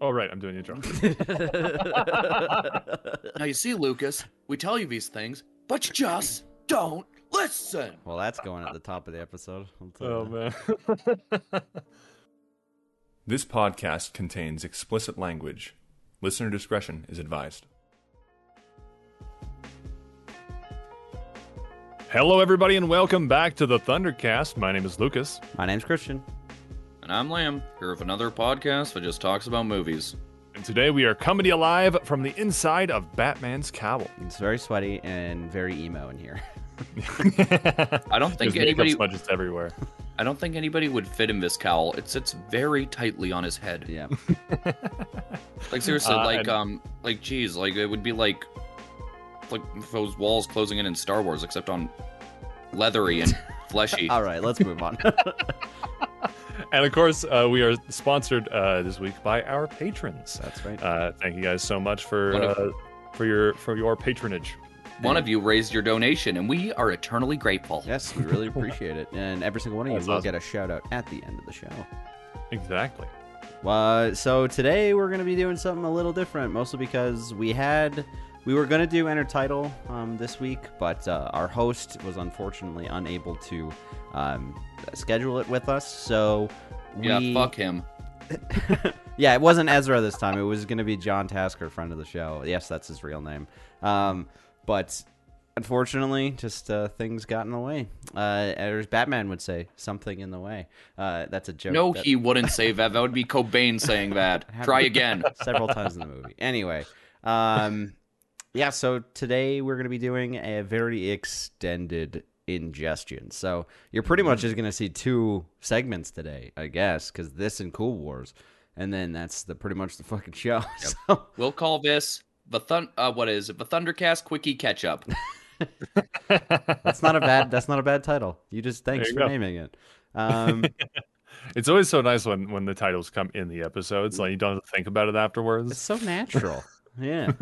Oh right, I'm doing the intro. Now you see, Lucas, we tell you these things, but you just don't listen. well, that's going at the top of the episode. I'll tell oh, you oh that. man. this podcast contains explicit language. Listener discretion is advised. Hello, everybody, and welcome back to the Thundercast. My name is Lucas. My name's Christian. And I'm Lamb, here with another podcast that just talks about movies. And today we are coming to you live from the inside of Batman's cowl. It's very sweaty and very emo in here. I don't think There's anybody smudges everywhere. I don't think anybody would fit in this cowl. It sits very tightly on his head. Yeah. Like seriously, Uh, like and- um like geez, like it would be like like those walls closing in in Star Wars, except on leathery and fleshy. All right, let's move on. And of course, uh, we are sponsored uh, this week by our patrons. that's right. Uh, thank you guys so much for of- uh, for your for your patronage. One of you raised your donation, and we are eternally grateful. Yes, we really appreciate it. And every single one of you will awesome. get a shout out at the end of the show. Exactly. Uh, so today we're going to be doing something a little different, mostly because we had we were going to do enter title um, this week, but uh, our host was unfortunately unable to um, schedule it with us. So we, Yeah, fuck him. yeah, it wasn't Ezra this time. It was going to be John Tasker, friend of the show. Yes, that's his real name. Um, but unfortunately, just uh, things got in the way. Uh, as Batman would say, something in the way. Uh, that's a joke. No, that- he wouldn't say that. That would be Cobain saying that. Try again. several times in the movie. Anyway, um, yeah. So today we're going to be doing a very extended ingestion. So you're pretty much just going to see two segments today, I guess, because this and Cool Wars, and then that's the pretty much the fucking show. So We'll call this the thun. Uh, what is it? The Thundercast Quickie Catch Up. that's not a bad. That's not a bad title. You just thanks There for go. naming it. Um, It's always so nice when when the titles come in the episodes. Like you don't have to think about it afterwards. It's so natural. Yeah.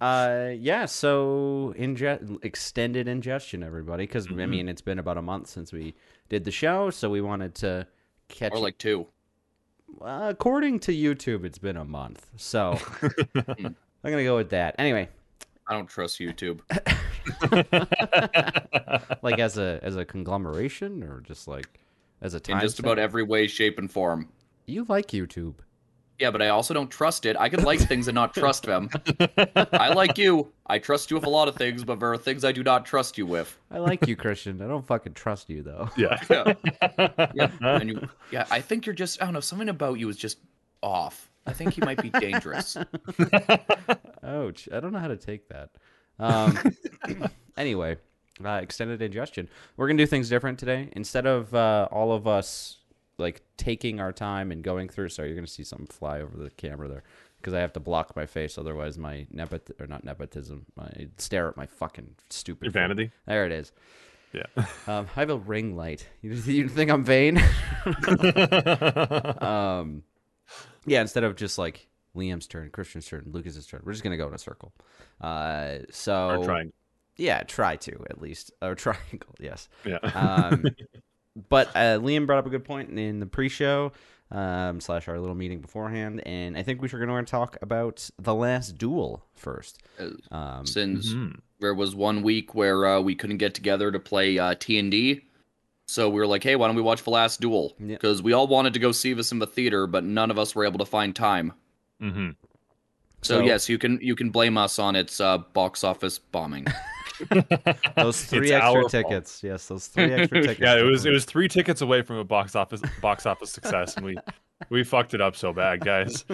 uh, yeah. So inge- extended ingestion, everybody, because I Mhm. mean it's been about a month since we did the show, so we wanted to catch. Or like two. uh, according to YouTube, it's been a month, so I'm gonna go with that. Anyway, I don't trust YouTube. like as a as a conglomeration, or just like as a time. In just about every way, shape, and form. you like YouTube. Yeah, but I also don't trust it. I can like things and not trust them. I like you. I trust you with a lot of things, but there are things I do not trust you with. I like you, Christian. I don't fucking trust you though. yeah. Yeah. Yeah, and you, yeah, I think you're just. I don't know. Something about you is just off. I think you might be dangerous. Ouch. I don't know how to take that. Um, anyway, uh, extended ingestion. We're going to do things different today. Instead of uh, all of us like taking our time and going through, sorry, you're going to see something fly over the camera there because I have to block my face. Otherwise, my nepot or not nepotism, my stare at my fucking stupid Your face. vanity. There it is. Yeah. Um, I have a ring light. You, you think I'm vain? um, yeah. Instead of just like Liam's turn, Christian's turn, Lucas's turn, we're just gonna go in a circle. Uh, so Or trying. yeah, try to at least or triangle. Yes. Yeah. Um, but uh, Liam brought up a good point in the pre-show um, slash our little meeting beforehand, and I think we were going to talk about the last duel first. Uh, Um, Since Mhm. there was one week where uh, we couldn't get together to play uh, T and D, so we were like, "Hey, why don't we watch the last duel?" Yeah. Because we all wanted to go see this in the theater, but none of us were able to find time. Mhm. So, So- yes, you can you can blame us on its uh, box office bombing. those three It's our extra fault. tickets. Yes, those three extra tickets. Yeah, it was it was three tickets away from a box office box office success, and we we fucked it up so bad, guys.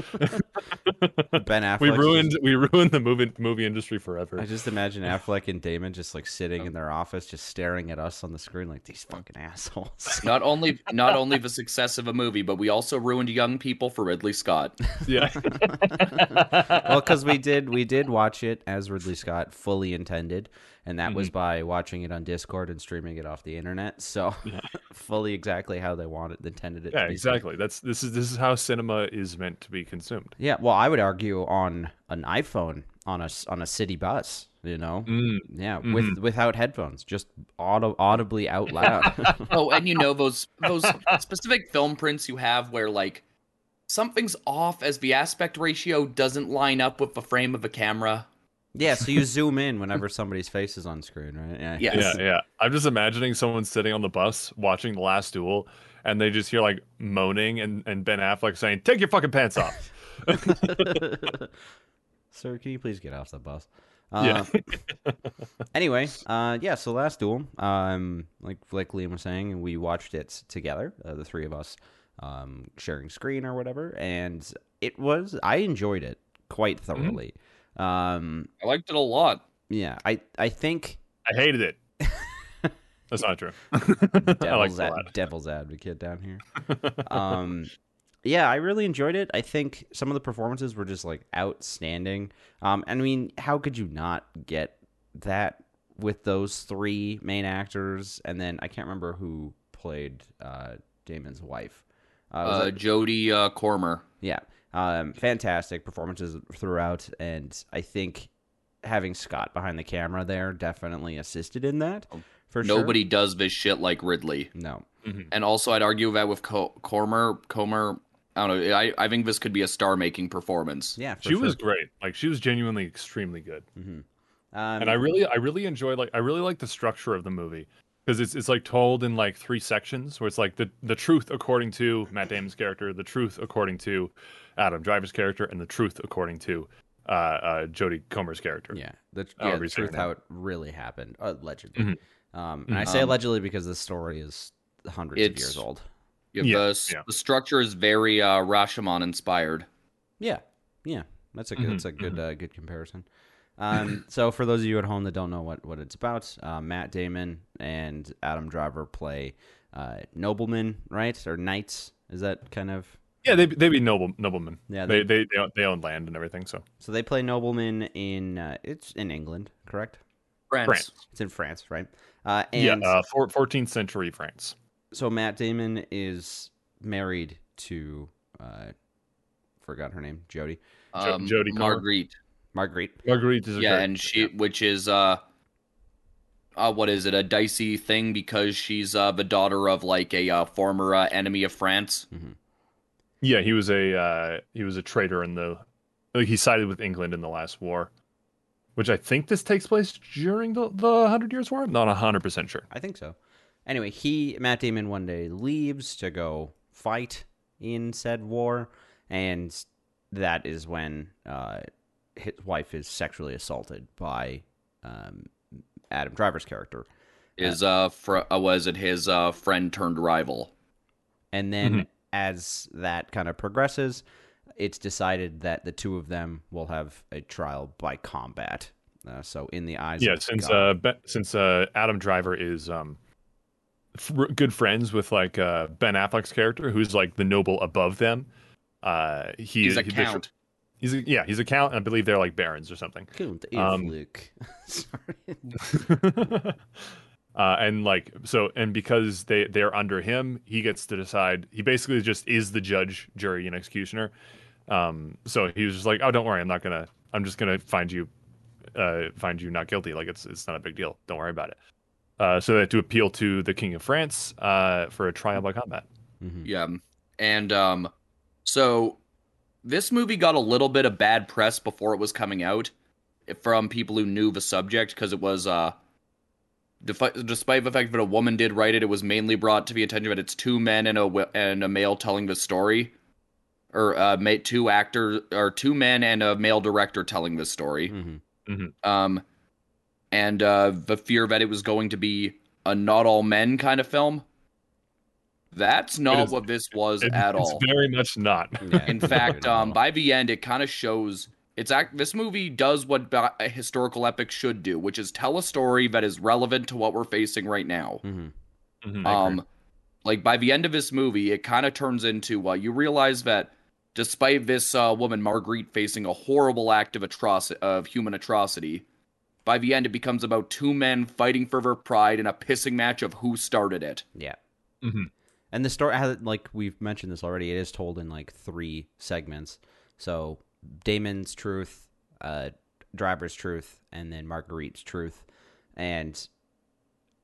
Ben Affleck. we ruined we ruined the movie movie industry forever. I just imagine Affleck and Damon just like sitting in their office, just staring at us on the screen like these fucking assholes. not only not only the success of a movie, but we also ruined young people for Ridley Scott. yeah. well, because we did we did watch it as Ridley Scott fully intended, and that Mm-hmm. was by watching it on Discord and streaming it off the internet. So fully exactly how they wanted intended it. Yeah, to be. exactly. That's this is this is how cinema is meant to be consumed. Yeah, well, I would argue on an iPhone on a s- on a city bus. You know, Mm, yeah, Mm-hmm. with without headphones, just auto, audibly out loud. Oh, and you know those those specific film prints you have where like something's off as the aspect ratio doesn't line up with the frame of a camera. Yeah, so you zoom in whenever somebody's face is on screen, right? Yeah. Yes. Yeah, yeah. I'm just imagining someone sitting on the bus watching The Last Duel, and they just hear like moaning and, and Ben Affleck saying, "Take your fucking pants off." Sir, can you please get off the bus? Yeah. Uh, anyway, uh, yeah. So last duel, um, like like Liam was saying, we watched it together, uh, the three of us, um, sharing screen or whatever, and it was I enjoyed it quite thoroughly. Um, I liked it a lot. yeah, I I think I hated it. That's not true. I like devil's, it a ad- lot. devil's advocate down here. um, yeah, I really enjoyed it. I think some of the performances were just like outstanding. Um, and I mean, how could you not get that with those three main actors? And then I can't remember who played uh, Damon's wife. Uh, was Uh, that- Jodie uh, Cormer. yeah, um, fantastic performances throughout, and I think having Scott behind the camera there definitely assisted in that. For sure. Nobody does this shit like Ridley. No. And also, I'd argue that with Co- Cormer, Comer, I don't know. I, I think this could be a star-making performance. Yeah, for she sure. was great. Like she was genuinely extremely good. Um, and I really, I really enjoy like I really like the structure of the movie because it's it's like told in like three sections where it's like the the truth according to Matt Damon's character, the truth according to Adam Driver's character, and the truth according to uh, uh, Jodie Comer's character. Yeah, the, yeah, the truth how it really happened, allegedly. Mhm. Um, and I say Um, allegedly because the story is hundreds of years old. Yeah, Yeah, the, yeah. the structure is very uh, Rashomon inspired. Yeah, yeah, that's a good, Mhm, that's a good, uh, good comparison. Um, so for those of you at home that don't know what what it's about, uh, Matt Damon and Adam Driver play uh, noblemen, right, or knights? Is that kind of Yeah, they they be noble noblemen. Yeah, they they- they they own, land and everything. So so they play noblemen in uh, it's in England, correct? France. France. It's in France, right? Uh, and yeah, uh, 14th century France. so Matt Damon is married to uh forgot her name, Jodie. Jo- Um, Jodie Comer. Marguerite. Marguerite. Marguerite is a Yeah, and she, which is uh, uh, what is it? A dicey thing because she's uh the daughter of like a uh, former uh, enemy of France. Yeah, he was a uh, he was a traitor in the like he sided with England in the last war, which I think this takes place during the the Hundred Years' War. I'm not hundred percent sure. I think so. Anyway, he Matt Damon one day leaves to go fight in said war, and that is when uh, his wife is sexually assaulted by um, Adam Driver's character, Is uh, fr- uh was it his uh friend turned rival? and then as that kind of progresses, it's decided that the two of them will have a trial by combat. Uh, so in the eyes, Yeah, of since God- uh ben, since uh Adam Driver is um f- good friends with like uh Ben Affleck's character, who's like the noble above them. Uh, he He's a he- count. He's a, yeah, he's a count. And I believe they're like barons or something. Count um, Luke. Sorry. uh, and like so, and because they they're under him, he gets to decide. He basically just is the judge, jury, and executioner. Um, so he was just like, "Oh, don't worry, I'm not gonna. I'm just gonna find you, uh, find you not guilty. Like it's it's not a big deal. Don't worry about it." Uh, so they had to appeal to the king of France uh, for a trial by combat. Mhm. Yeah, and um, so this movie got a little bit of bad press before it was coming out from people who knew the subject because it was uh. Defi- despite the fact that a woman did write it, it was mainly brought to the attention that it's two men and a and a male telling the story, or uh, two actors or two men and a male director telling the story. Mhm. Um, and uh, the fear that it was going to be a not all men kind of film. That's not is- what this was It- at it's all. very much not. Yeah, In fact, um, by the end, it kind of shows it's act. This movie does what a historical epic should do, which is tell a story that is relevant to what we're facing right now. Mhm. Mhm. Um, like by the end of this movie, it kind of turns into uh, you realize that despite this uh, woman Marguerite facing a horrible act of atroci- of human atrocity, by the end it becomes about two men fighting for their pride in a pissing match of who started it. Yeah. Mhm. And the story, has, like we've mentioned this already, it is told in like three segments. So Damon's truth, uh, Driver's truth, and then Marguerite's truth. And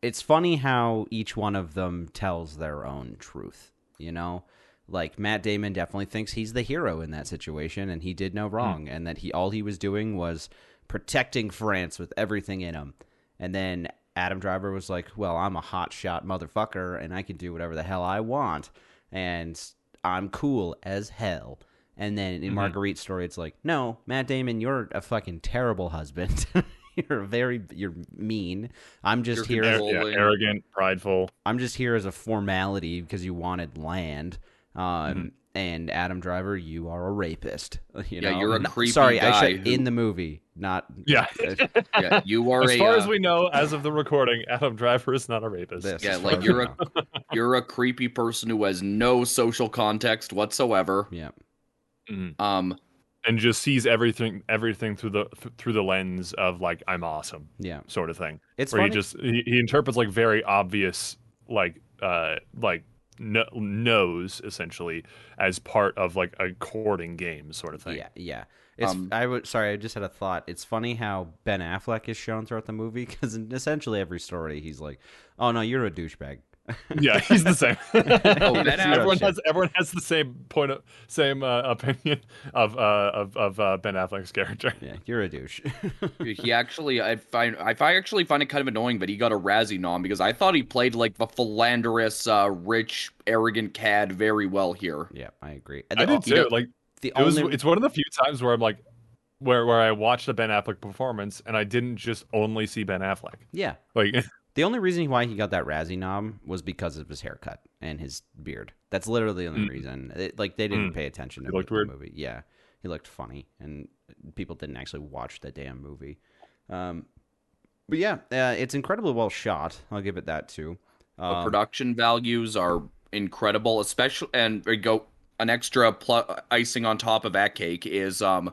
it's funny how each one of them tells their own truth. You know, like Matt Damon definitely thinks he's the hero in that situation, and he did no wrong, and that he all he was doing was protecting France with everything in him. And then Adam Driver was like, "Well, I'm a hot shot motherfucker, and I can do whatever the hell I want, and I'm cool as hell." And then in Marguerite's story, it's like, "No, Matt Damon, you're a fucking terrible husband. you're very, you're mean. I'm just You're here. Yeah, arrogant, prideful. I'm just here as a formality because you wanted land." Um, And Adam Driver, you are a rapist. You Yeah, know? you're a No, creepy Sorry, I guy should who- in the movie, not Yeah. Yeah, you are as a far uh, as we know, as of the recording, Adam Driver is not a rapist. this. Yeah, like you're a- know. you're a creepy person who has no social context whatsoever. yeah. Mhm. Um, and just sees everything everything through the th- through the lens of like I'm awesome Yeah, sort of thing. it's where funny. he just he, he interprets like very obvious like uh like no, knows essentially as part of like a courting game sort of thing. Yeah, yeah. It's Um, I would sorry, I just had a thought. It's funny how Ben Affleck is shown throughout the movie because in essentially every story he's like, "Oh no, you're a douchebag." Yeah, he's the same. Oh, Ben everyone has everyone has the same point of same uh, opinion of uh of of uh, Ben Affleck's character. yeah, you're a douche. he actually, I find, I actually find it kind of annoying but he got a Razzie nom because I thought he played like the philanderous, uh, rich, arrogant cad very well here. yeah, I agree. I did too. Like the it was only it's one of the few times where I'm like where where I watched a Ben Affleck performance and I didn't just only see Ben Affleck. yeah, Like the only reason why he got that Razzie nom was because of his haircut and his beard. That's literally the only Mm. reason. It, like they didn't Mm. pay attention to the movie. Yeah, he looked funny, and people didn't actually watch the damn movie. Um, but yeah, uh, it's incredibly well shot. I'll give it that too. The Um, production values are incredible, especially and go an extra pl- icing on top of that cake is um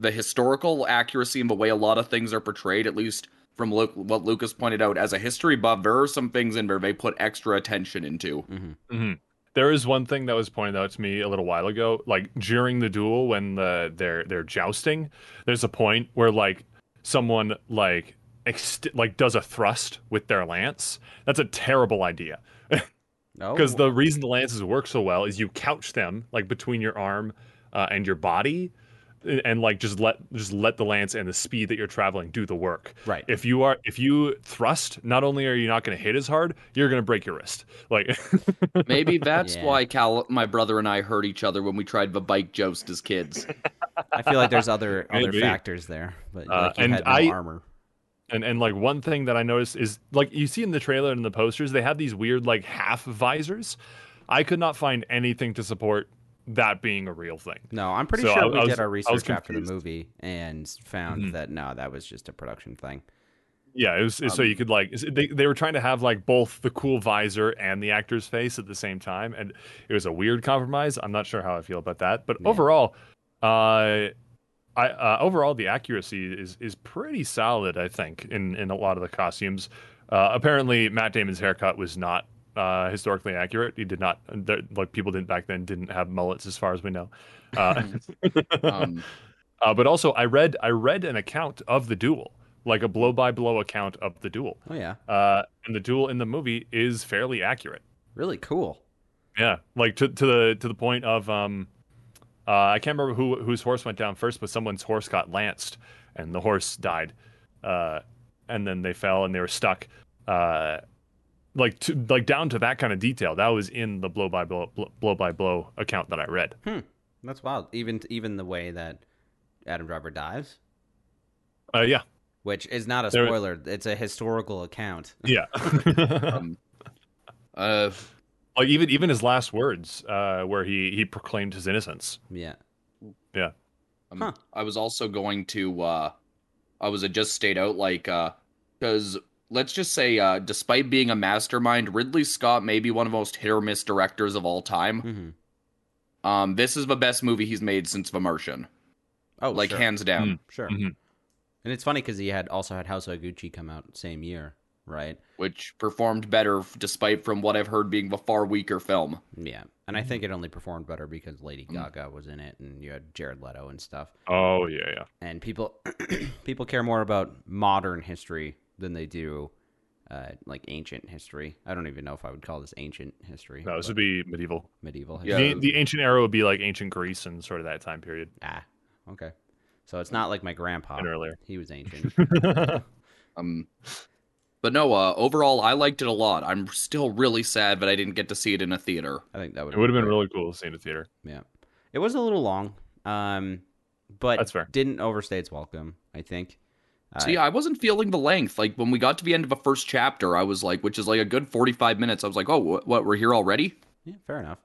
the historical accuracy and the way a lot of things are portrayed. At least from Lu- what Lucas pointed out, as a history buff, there are some things in there they put extra attention into. mhm. mhm. there is one thing that was pointed out to me a little while ago. Like during the duel when the they're they're jousting, there's a point where like someone like ext- like does a thrust with their lance. That's a terrible idea. Because the reason the lances work so well is you couch them like between your arm uh, and your body and, and, like just let just let the lance and the speed that you're traveling do the work right. if you are if you thrust not only are you not going to hit as hard you're going to break your wrist like Maybe that's Yeah. why Cal, my brother and I hurt each other when we tried the bike joust as kids. I feel like there's other other Maybe. factors there, but Uh, like you and had no I- armor. and and like one thing that i noticed is like you see in the trailer and the posters they have these weird like half visors i could not find anything to support that being a real thing No, I'm pretty So sure I- we I was- did our research after the movie and found Mhm. that no, that was just a production thing. Yeah, it was so Um, you could like they they were trying to have like both the cool visor and the actor's face at the same time, and it was a weird compromise. I'm not sure how I feel about that, but Yeah. overall, uh, I uh, overall the accuracy is is pretty solid. I think in in a lot of the costumes. Uh, apparently, Matt Damon's haircut was not uh, historically accurate. He did not there- like people didn't back then didn't have mullets as far as we know. Uh, Um, uh, but also, I read I read an account of the duel, like a blow by blow account of the duel. Oh yeah, Uh, and the duel in the movie is fairly accurate. really cool. Yeah, like to to the to the point of um, uh, I can't remember who whose horse went down first, but someone's horse got lanced, and the horse died. Uh, and then they fell and they were stuck. Uh, like to like down to that kind of detail. That was in the blow by blow blow, blow by blow account that I read. Hmm. That's wild. Even even the way that Adam Driver dies, Uh, yeah, which is not a There- spoiler. It's a historical account. yeah. um, uh, like even even his last words, uh, where he he proclaimed his innocence. Yeah. Yeah. Um, Huh. I was also going to, uh, I was uh, just stayed out, like, because let's just say, uh, despite being a mastermind, Ridley Scott may be one of the most hit or miss directors of all time. hmm Um, this is the best movie he's made since The Martian, Oh, like sure. hands down, sure. Mhm. And it's funny because he had also had House of Gucci come out same year, right? which performed better despite from what I've heard being the far weaker film. Yeah, and I think Mm-hmm. it only performed better because Lady Mm. Gaga was in it, and you had Jared Leto and stuff. Oh yeah, yeah. And people people care more about modern history than they do uh, like ancient history. I don't even know if I would call this ancient history. No, this would be medieval. medieval Yeah. history. The, the ancient era would be like ancient Greece and sort of that time period Ah, okay. So it's not like my grandpa. and earlier. He was ancient. Um, but no, uh, overall, I liked it a lot. I'm still really sad that I didn't get to see it in a theater. I think that would It would have been great. really cool to see in a theater. Yeah, it was a little long, um, but That's fair. didn't overstay its welcome. I think. Uh, See, I wasn't feeling the length. Like when we got to the end of the first chapter, I was like, which is like a good 45 minutes. I was like, oh, what? what we're here already? Yeah, fair enough.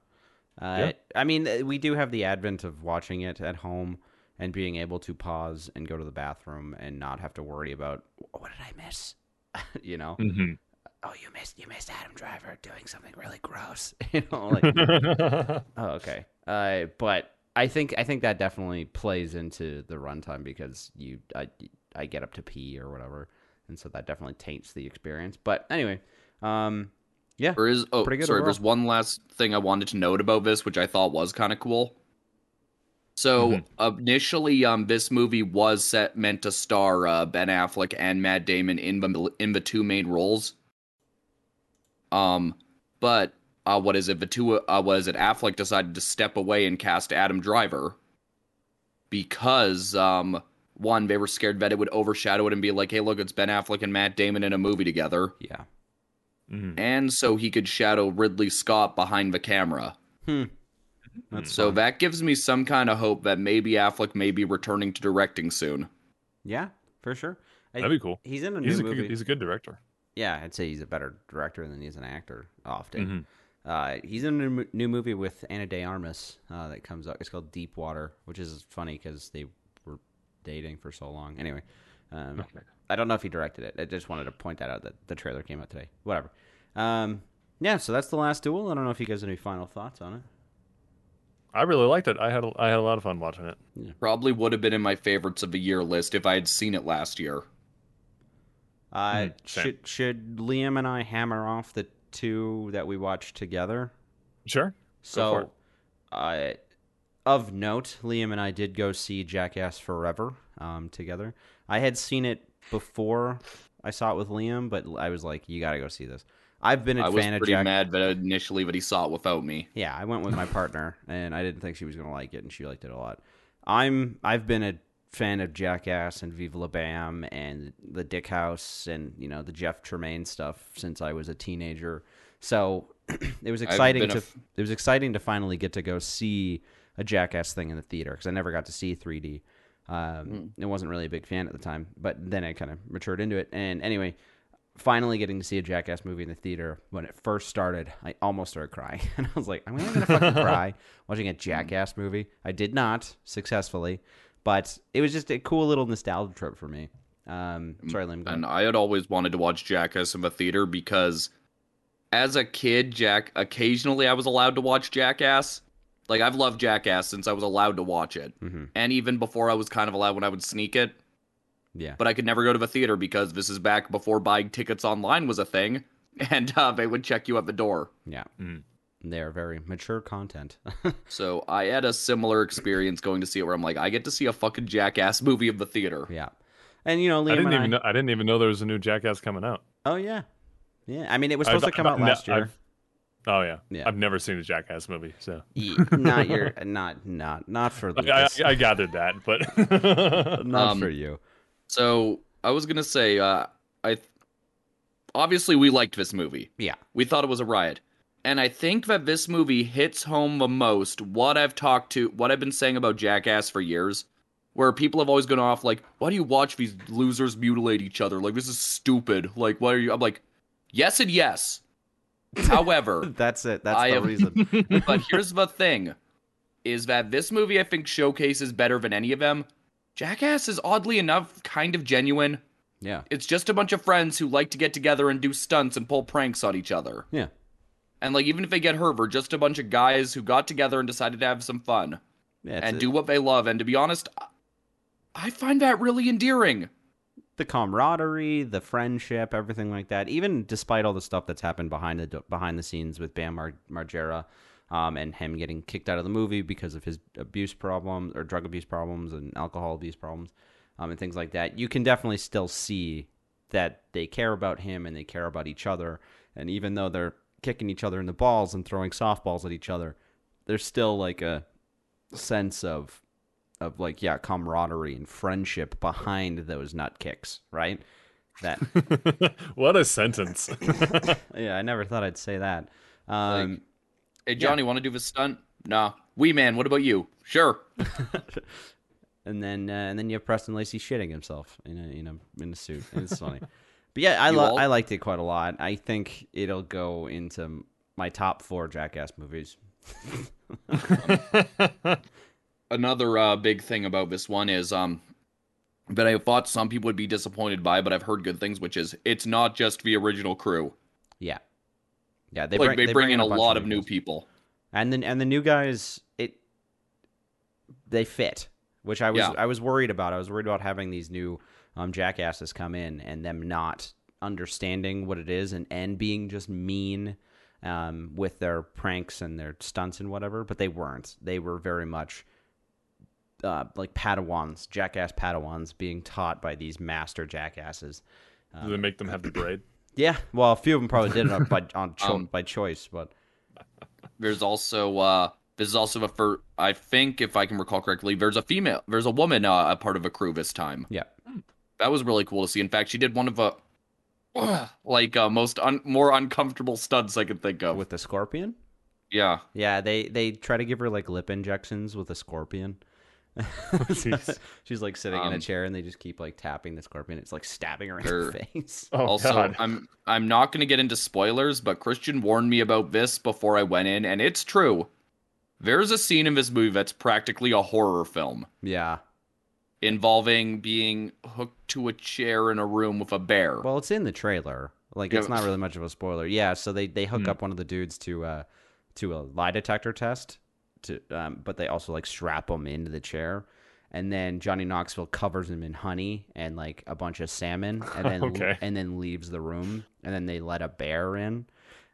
Uh, Yeah. I mean, uh, we do have the advent of watching it at home and being able to pause and go to the bathroom and not have to worry about what did I miss. you know, hmm oh, you missed you missed Adam Driver doing something really gross. you know, like oh, okay. Uh, but I think I think that definitely plays into the runtime because you I, I get up to pee or whatever, and so that definitely taints the experience. But anyway, um, yeah, There is, oh, Pretty good sorry, overall. there's one last thing I wanted to note about this, which I thought was kind of cool. So initially, um, this movie was set meant to star uh, Ben Affleck and Matt Damon in the in the two main roles. Um, but uh, what is it? The two uh, was it? Affleck decided to step away and cast Adam Driver because um, one they were scared that it would overshadow it and be like, hey, look, it's Ben Affleck and Matt Damon in a movie together yeah. hmm and so he could shadow Ridley Scott behind the camera. Hmm. That's So fun. that gives me some kind of hope that maybe Affleck may be returning to directing soon. Yeah, for sure. I- That'd be cool. He's in a new a, movie. good, he's a good director. Yeah, I'd say he's a better director than he's an actor often. Mhm. Uh, he's in a new, new movie with Ana de Armas uh, that comes out. It's called Deep Water, which is funny because they were dating for so long. Anyway, um, I don't know if he directed it. I just wanted to point that out that the trailer came out today. Whatever. Um, yeah, so that's the last duel. I don't know if you guys have any final thoughts on it. I really liked it. I had a, I had a lot of fun watching it. Probably would have been in my favorites of the year list if I had seen it last year. Uh, Mm, should should Liam and I hammer off the two that we watched together? Sure. for So, uh, of note, Liam and I did go see Jackass Forever um, together. I had seen it before I saw it with Liam, but I was like, "You got to go see this." I've been a I was fan of pretty Jack. mad but initially but he saw it without me. Yeah, I went with my partner, and I didn't think she was gonna like it, and she liked it a lot. I'm I've been a fan of Jackass and Viva La Bam and the Dick House and you know the Jeff Tremaine stuff since I was a teenager. So it was exciting to f- it was exciting to finally get to go see a Jackass thing in the theater because I never got to see 3D. Um, I wasn't really a big fan at the time, but then I kind of matured into it. And anyway, finally getting to see a Jackass movie in the theater when it first started, I almost started crying, and I was like, I'm I gonna fucking cry watching a Jackass movie?" I did not successfully, but it was just a cool little nostalgia trip for me. Um, sorry, Liam. And. I had always wanted to watch Jackass in the theater because as a kid, Jack occasionally I was allowed to watch Jackass. Like I've loved Jackass since I was allowed to watch it. Mhm. And even before I was kind of allowed when I would sneak it. Yeah, But I could never go to the theater because this is back before buying tickets online was a thing. And uh, they would check you at the door. yeah, Mhm. they are very mature content. So I had a similar experience going to see it where I'm like, I get to see a fucking Jackass movie of the theater. yeah, and you know, Liam I didn't and even I. know. I didn't even know there was a new Jackass coming out. Oh yeah, yeah. I mean, it was I've- supposed to come I've out ne- last year. I've- Oh yeah. Yeah. I've never seen a Jackass movie, so Ye- not your, not, not, not for I, I, I gathered that, but not Um, for you. So I was gonna say, uh, I obviously we liked this movie. Yeah, We thought it was a riot. And I think that this movie hits home the most what I've talked to, what I've been saying about Jackass for years, where people have always gone off like, why do you watch these losers mutilate each other? Like, this is stupid. Like, why are you? I'm like, yes and yes. However, that's it. That's I the am- reason. but here's the thing is that this movie I think showcases better than any of them. Jackass is oddly enough kind of genuine. Yeah, It's just a bunch of friends who like to get together and do stunts and pull pranks on each other. yeah, And like even if they get hurt, we're just a bunch of guys who got together and decided to have some fun yeah. and a- do what they love. And to be honest, I- I find that really endearing. The camaraderie, the friendship, everything like that. Even despite all the stuff that's happened behind the behind the scenes with Bam Mar- Margera, um, and him getting kicked out of the movie because of his abuse problems or drug abuse problems and alcohol abuse problems, um, and things like that, you can definitely still see that they care about him and they care about each other. And even though they're kicking each other in the balls and throwing softballs at each other, there's still like a sense of of like yeah camaraderie and friendship behind those nut kicks, right? That what a sentence. yeah, I never thought I'd say that. Um, Like, hey, Johnny, want to do the stunt? Nah. Wee man, what about you? Sure. and then uh, and then you have Preston Lacy shitting himself in a in a in a suit. And it's funny, but yeah, I lo- I liked it quite a lot. I think it'll go into my top four Jackass movies. Another uh, big thing about this one is um that I thought some people would be disappointed by, but I've heard good things, which is it's not just the original crew. Yeah, yeah, they like bring, they, bring, in a lot of new people. and then and the new guys it they fit, which I was Yeah. I was worried about. I was worried about having these new um, jackasses come in and them not understanding what it is and and being just mean um, with their pranks and their stunts and whatever. But they weren't. They were very much. Uh, like Padawans, jackass Padawans, being taught by these master jackasses. Do they make them have the braid? Yeah, well, a few of them probably did it by on cho- Um, by choice, but There's also uh this is also a for I think if I can recall correctly, there's a female there's a woman uh, a part of a crew this time. yeah, That was really cool to see. In fact, she did one of the like uh, most un- more uncomfortable stunts I could think of. with the scorpion. yeah. Yeah, they they try to give her like lip injections with a scorpion. Jeez. She's like sitting in a Um, chair and they just keep like tapping the scorpion. It's like stabbing her in Her- the face. Oh also, god. I'm I'm not going to get into spoilers, but Christian warned me about this before I went in, and it's true. There's a scene in this movie that's practically a horror film Yeah. involving being hooked to a chair in a room with a bear. Well, it's in the trailer. Like it's not really much of a spoiler. Yeah, so they they hook Hmm. up one of the dudes to uh to a lie detector test to um but they also like strap him into the chair. And then Johnny Knoxville covers him in honey and like a bunch of salmon and then Okay. and then leaves the room and then they let a bear in.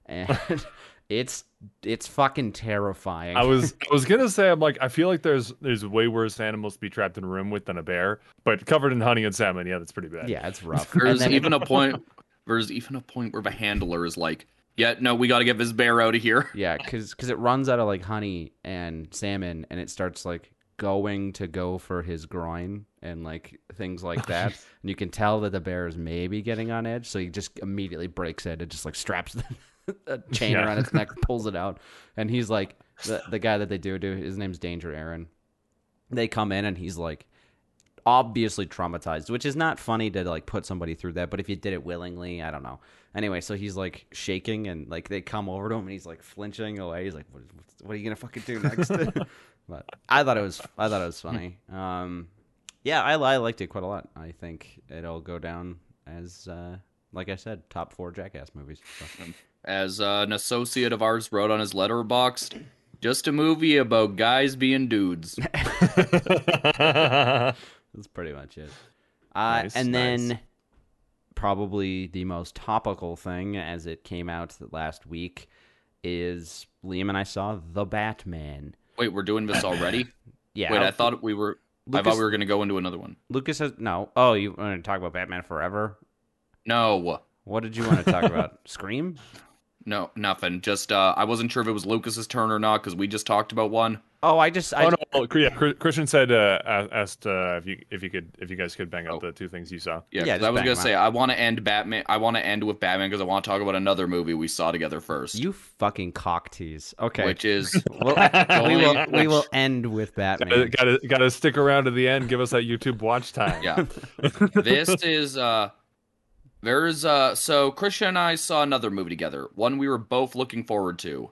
And it's it's fucking terrifying. I was I was gonna say I'm like I feel like there's there's way worse animals to be trapped in a room with than a bear, but covered in honey and salmon, yeah, that's pretty bad. Yeah, it's rough. And There's then- even a point. There's even a point where the handler is like, "Yeah, no, we got to get this bear out of here." Yeah, because because it runs out of like honey and salmon, and it starts like going to go for his groin and like things like that. and you can tell that the bear is maybe getting on edge, so he just immediately breaks it and just like straps the, a chain Yeah. around its neck, pulls it out, and he's like the the guy that they do do. His name's Danger Ehren. They come in and he's like obviously traumatized, which is not funny to like put somebody through that. But if you did it willingly, I don't know. Anyway, so he's like shaking and like they come over to him and he's like flinching away. He's like, "What, what are you gonna fucking do next?" but I thought it was I thought it was funny. Um, yeah, I, I liked it quite a lot. I think it'll go down as uh, like I said, top four Jackass movies. So. As uh, an associate of ours wrote on his Letterboxd, just a movie about guys being dudes. That's pretty much it. Uh, Nice, and then nice. Probably the most topical thing as it came out last week is Liam and I saw The Batman. Wait, we're doing this already? Yeah. Wait, I thought we were. I thought we were going to go into another one. Lucas has no. Oh, you want to talk about Batman Forever? No, What did you want to talk about? Scream? No, nothing. Just uh, I wasn't sure if it was Lucas's turn or not because we just talked about one. Oh, I just I oh no, well, yeah. Christian said uh, asked uh, if you if you could if you guys could bang Oh. out the two things you saw. Yeah, Yeah, 'cause just I was gonna say I want to end Batman. I want to end with Batman because I want to talk about another movie we saw together first, you fucking cock tease. Okay. which is We'll- we will we will end with Gotta, Batman. gotta gotta stick around to the end. Give us that YouTube watch time. yeah. this is uh, there's uh, so Christian and I saw another movie together. One we were both looking forward to.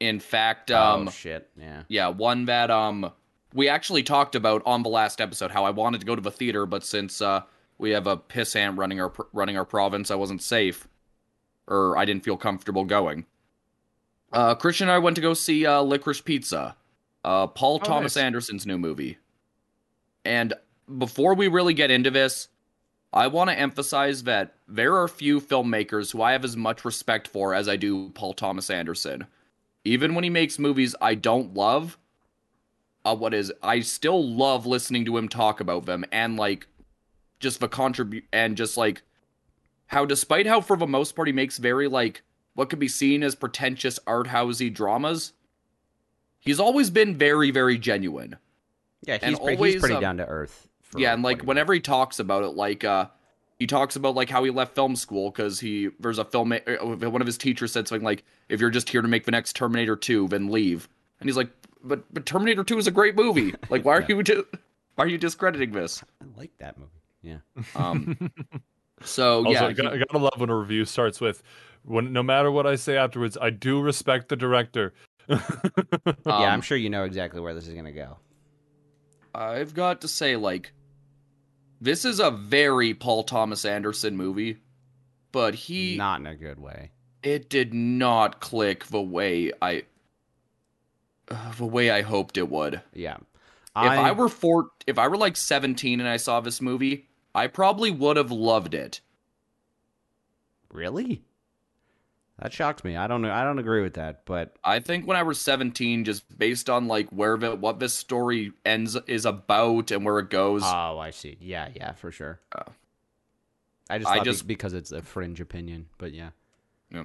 In fact, um, oh shit. Yeah. Yeah, one that um we actually talked about on the last episode how I wanted to go to the theater, but since uh we have a pissant running our pr- running our province, I wasn't safe, or I didn't feel comfortable going. Uh, Christian and I went to go see uh, Licorice Pizza, uh, Paul Oh, Thomas nice. Anderson's new movie. And before we really get into this, I want to emphasize that there are few filmmakers who I have as much respect for as I do Paul Thomas Anderson. Even when he makes movies I don't love, uh, what is I still love listening to him talk about them and like just the contribute and just like how despite how for the most part he makes very like what could be seen as pretentious art housey dramas, he's always been very very genuine. Yeah, he's, pre- always, he's pretty um, down to earth. For yeah, and like he whenever he talks about it, like uh, he talks about like how he left film school because he there's a film uh, one of his teachers said something like, "If you're just here to make the next Terminator 2, then leave." And he's like, "But but Terminator 2 is a great movie. Like, why are you just why are you discrediting this?" I like that movie. Yeah. Um, so Also, yeah, I gotta, I gotta love when a review starts with, "When no matter what I say afterwards, I do respect the director." yeah, I'm um, sure you know exactly where this is gonna go. I've got to say, like, this is a very Paul Thomas Anderson movie, but he Not in a good way. it did not click the way I uh, the way I hoped it would. Yeah. If I were four, if I were like 17 and I saw this movie, I probably would have loved it. really, that shocked me. I don't know. I don't agree with that, but I think when I was 17, just based on like where the, what this story ends is about and where it goes, oh, I see. Yeah, yeah, for sure. Oh. I just I just- because it's a fringe opinion, but yeah, Yeah.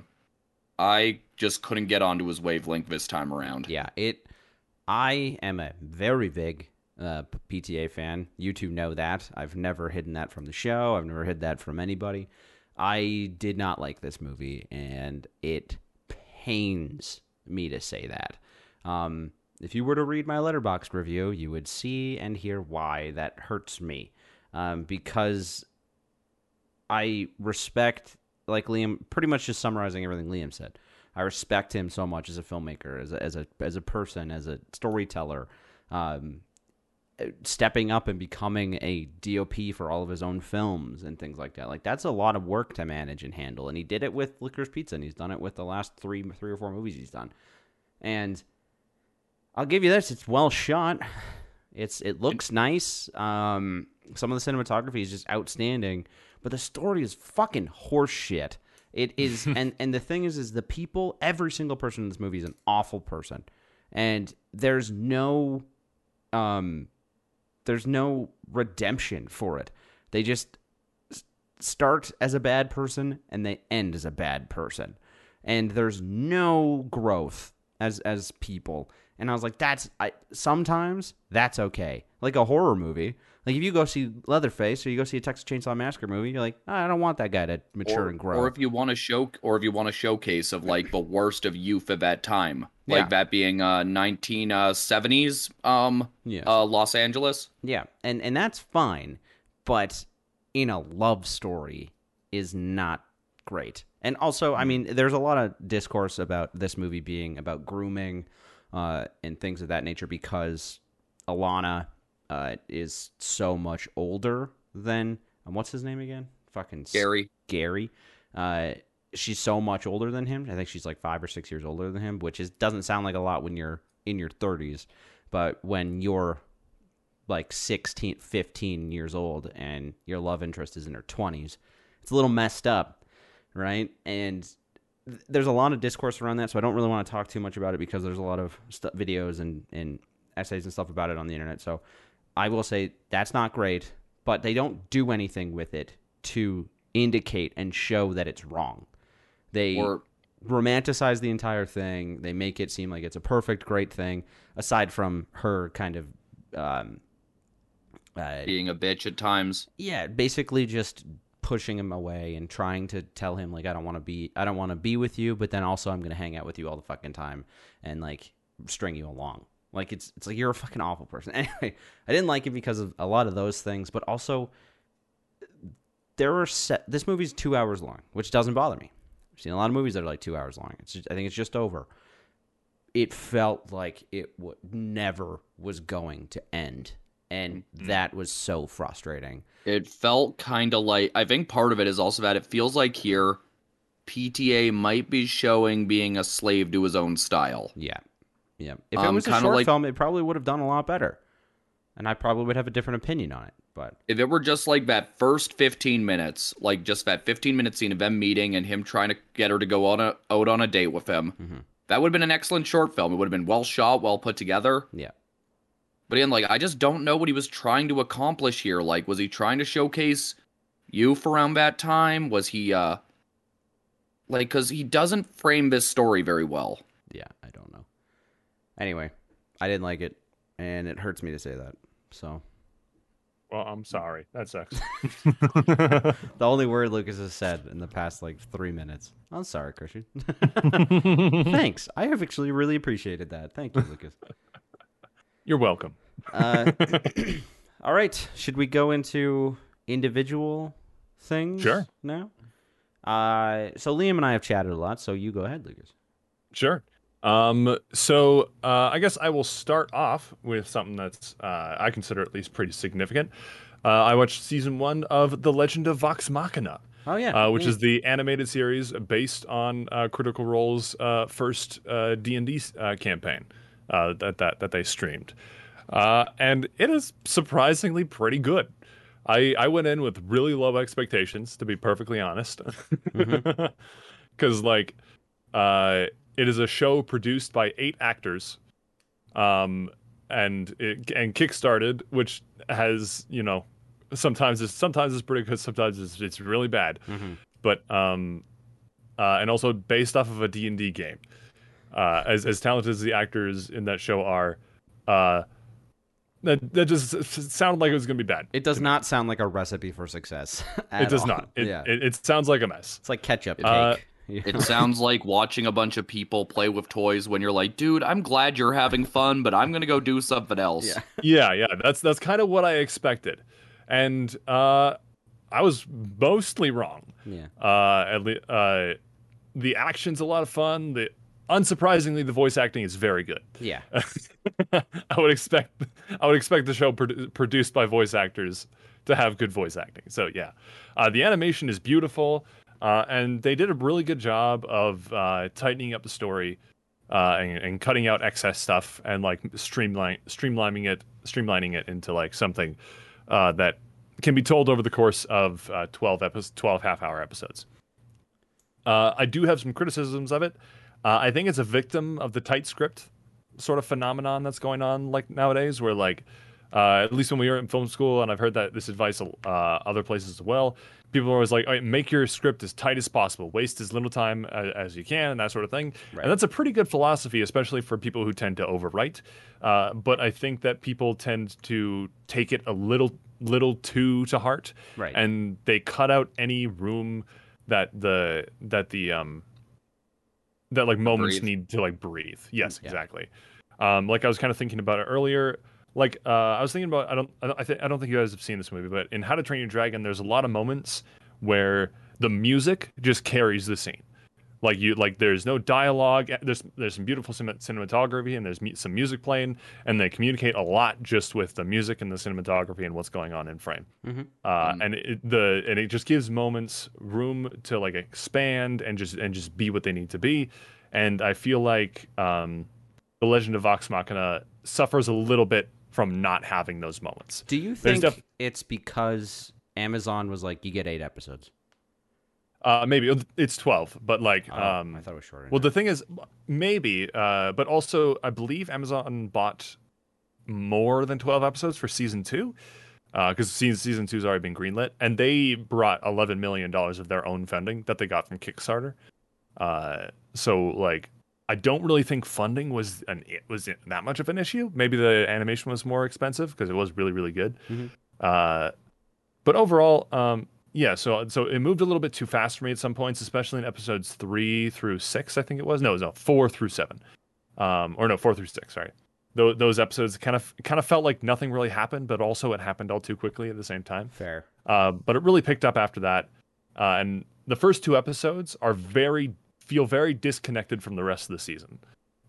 I just couldn't get onto his wavelength this time around. yeah. It. I am a very big uh, PTA fan. You two know that. I've never hidden that from the show. I've never hid that from anybody. I did not like this movie, and it pains me to say that. Um, if you were to read my Letterboxd review, you would see and hear why that hurts me. Um, because I respect, like Liam, pretty much just summarizing everything Liam said. I respect him so much as a filmmaker, as a as a as a person, as a storyteller. Um, stepping up and becoming a DOP for all of his own films and things like that. Like that's a lot of work to manage and handle, and he did it with Licorice Pizza, and he's done it with the last three, three or four movies he's done. And I'll give you this: it's well shot. It's it looks nice. Um, some of the cinematography is just outstanding, but the story is fucking horseshit. It is, and and the thing is, is the people. Every single person in this movie is an awful person, and there's no, um, there's no redemption for it. They just start as a bad person and they end as a bad person. And there's no growth as as people. And I was like, that's I sometimes that's okay. Like a horror movie. Like if you go see Leatherface or you go see a Texas Chainsaw Massacre movie, you're like, "Ah, I don't want that guy to mature or, and grow. or if you want to show, or if you want a showcase of like the worst of youth at that time, like Yeah. that being uh 1970s um Yes. uh Los Angeles. Yeah, and and that's fine, but in a love story is not great. And also, I mean, there's a lot of discourse about this movie being about grooming uh, and things of that nature because Alana uh, is so much older than um, what's his name again? Fucking Gary. Gary. Uh, she's so much older than him. I think she's like five or six years older than him, which is doesn't sound like a lot when you're in your 30s, but when you're like 16, 15 years old and your love interest is in her 20s, it's a little messed up, right? And th- there's a lot of discourse around that, so I don't really want to talk too much about it because there's a lot of stu videos and, and essays and stuff about it on the internet. So I will say that's not great, but they don't do anything with it to indicate and show that it's wrong. They Or romanticize the entire thing. They make it seem like it's a perfect, great thing. Aside from her kind of, um, uh, being a bitch at times. yeah, basically just pushing him away and trying to tell him like I don't want to be, I don't want to be with you, but then also I'm gonna hang out with you all the fucking time and like string you along. Like it's it's like you're a fucking awful person. Anyway, I didn't like it because of a lot of those things, but also there are set. This movie's two hours long, which doesn't bother me. I've seen a lot of movies that are like two hours long. It's just, I think it's just over. It felt like it w- never was going to end, and mm-hmm. that was so frustrating. It felt kind of like I think part of it is also that it feels like here PTA might be showing being a slave to his own style. Yeah, yeah. If it Um, was a kinda short like- film, it probably would have done a lot better, and I probably would have a different opinion on it. But If it were just like that first 15 minutes, like just that 15 minute scene of them meeting and him trying to get her to go on a out on a date with him, Mhm. that would have been an excellent short film. It would have been well shot, well put together. yeah, But again, like I just don't know what he was trying to accomplish here. Like, was he trying to showcase youth around that time? Was he uh like cuz he doesn't frame this story very well. Yeah, I don't know. Anyway, I didn't like it, and it hurts me to say that. So Well, I'm sorry. That sucks. the only word Lucas has said in the past like three minutes. I'm sorry, Christian. Thanks. I have actually really appreciated that. Thank you, Lucas. You're welcome. Uh, all right. Should we go into individual things? Sure. Now. Uh, so Liam and I have chatted a lot. So you go ahead, Lucas. Sure. Um, so uh, I guess I will start off with something that's uh, I consider at least pretty significant. Uh, I watched season one of The Legend of Vox Machina, Oh yeah. uh, which yeah. is the animated series based on uh, Critical Role's uh, first uh, D and D campaign uh, that that that they streamed, uh, and it is surprisingly pretty good. I I went in with really low expectations, to be perfectly honest, because like uh, it is a show produced by eight actors, um, and it and kickstarted, which has you know sometimes it's sometimes it's pretty good, sometimes it's it's really bad, Mhm. but um, uh, and also based off of a D and D game. Uh, as as talented as the actors in that show are, uh, that that just sounded like it was gonna be bad. It does not sound like a recipe for success. It does all. not. It, yeah. it, it sounds like a mess. it's like ketchup. Uh, Take. You It sounds like watching a bunch of people play with toys when you're like, "Dude, I'm glad you're having fun, but I'm going to go do something else." Yeah. yeah, yeah, that's that's kind of what I expected, and uh, I was mostly wrong. yeah. Uh, at le- uh, the action's a lot of fun. The unsurprisingly, the voice acting is very good. Yeah. I would expect I would expect the show produ- produced by voice actors to have good voice acting. So yeah, uh, the animation is beautiful, uh, and they did a really good job of uh, tightening up the story uh, and, and cutting out excess stuff and like streamline streamlining it streamlining it into like something uh, that can be told over the course of uh, 12 episodes 12 half hour episodes i do have some criticisms of it. Uh, i think it's a victim of the tight script sort of phenomenon that's going on like nowadays where like uh, at least when we were in film school and i've heard that this advice uh, other places as well people are always like All right, make your script as tight as possible waste as little time as, as you can and that sort of thing Right. and that's a pretty good philosophy especially for people who tend to overwrite uh, but i think that people tend to take it a little little too to heart Right. and they cut out any room that the that the um that like moments Breathe. need to like breathe. Yes, Yeah. exactly. Um, like I was kind of thinking about it earlier. Like uh, I was thinking about I don't I don't I, th- I don't think you guys have seen this movie, but in How to Train Your Dragon, there's a lot of moments where the music just carries the scene. Like you like there's no dialogue. There's there's some beautiful cin- cinematography and there's mu- some music playing, and they communicate a lot just with the music and the cinematography and what's going on in frame Mhm. uh, and it, the and it just gives moments room to like expand and just and just be what they need to be and i feel like um the legend of vox machina suffers a little bit from not having those moments Do you think def- it's because Amazon was like, you get eight episodes? uh maybe it's 12 but like Oh, um I thought it was shorter. well that. the thing is maybe uh but also i believe amazon bought more than 12 episodes for season two because season season two's already been greenlit, and they brought 11 million dollars of their own funding that they got from Kickstarter. Uh, so like, I don't really think funding was an it was that much of an issue. Maybe the animation was more expensive because it was really really good. Mhm. Uh, but overall, um, yeah. So so it moved a little bit too fast for me at some points, especially in episodes three through six. I think it was no it was no four through seven, um, or no four through six. Sorry those, those episodes kind of kind of felt like nothing really happened, but also it happened all too quickly at the same time. fair. Uh, but it really picked up after that, uh, and the first two episodes are very feel very disconnected from the rest of the season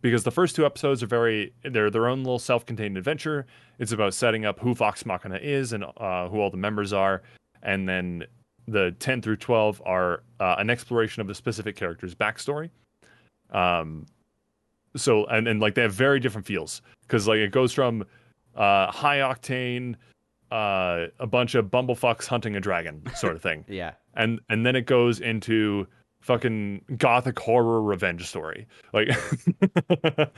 because the first two episodes are very they're their own little self-contained adventure. It's about setting up who Vox Machina is and uh, who all the members are, and then the 10 through 12 are uh, an exploration of the specific character's backstory. Um, so and and like they have very different feels because like it goes from uh, high octane, uh, a bunch of bumblefucks hunting a dragon sort of thing, Yeah. and and then it goes into fucking gothic horror revenge story, like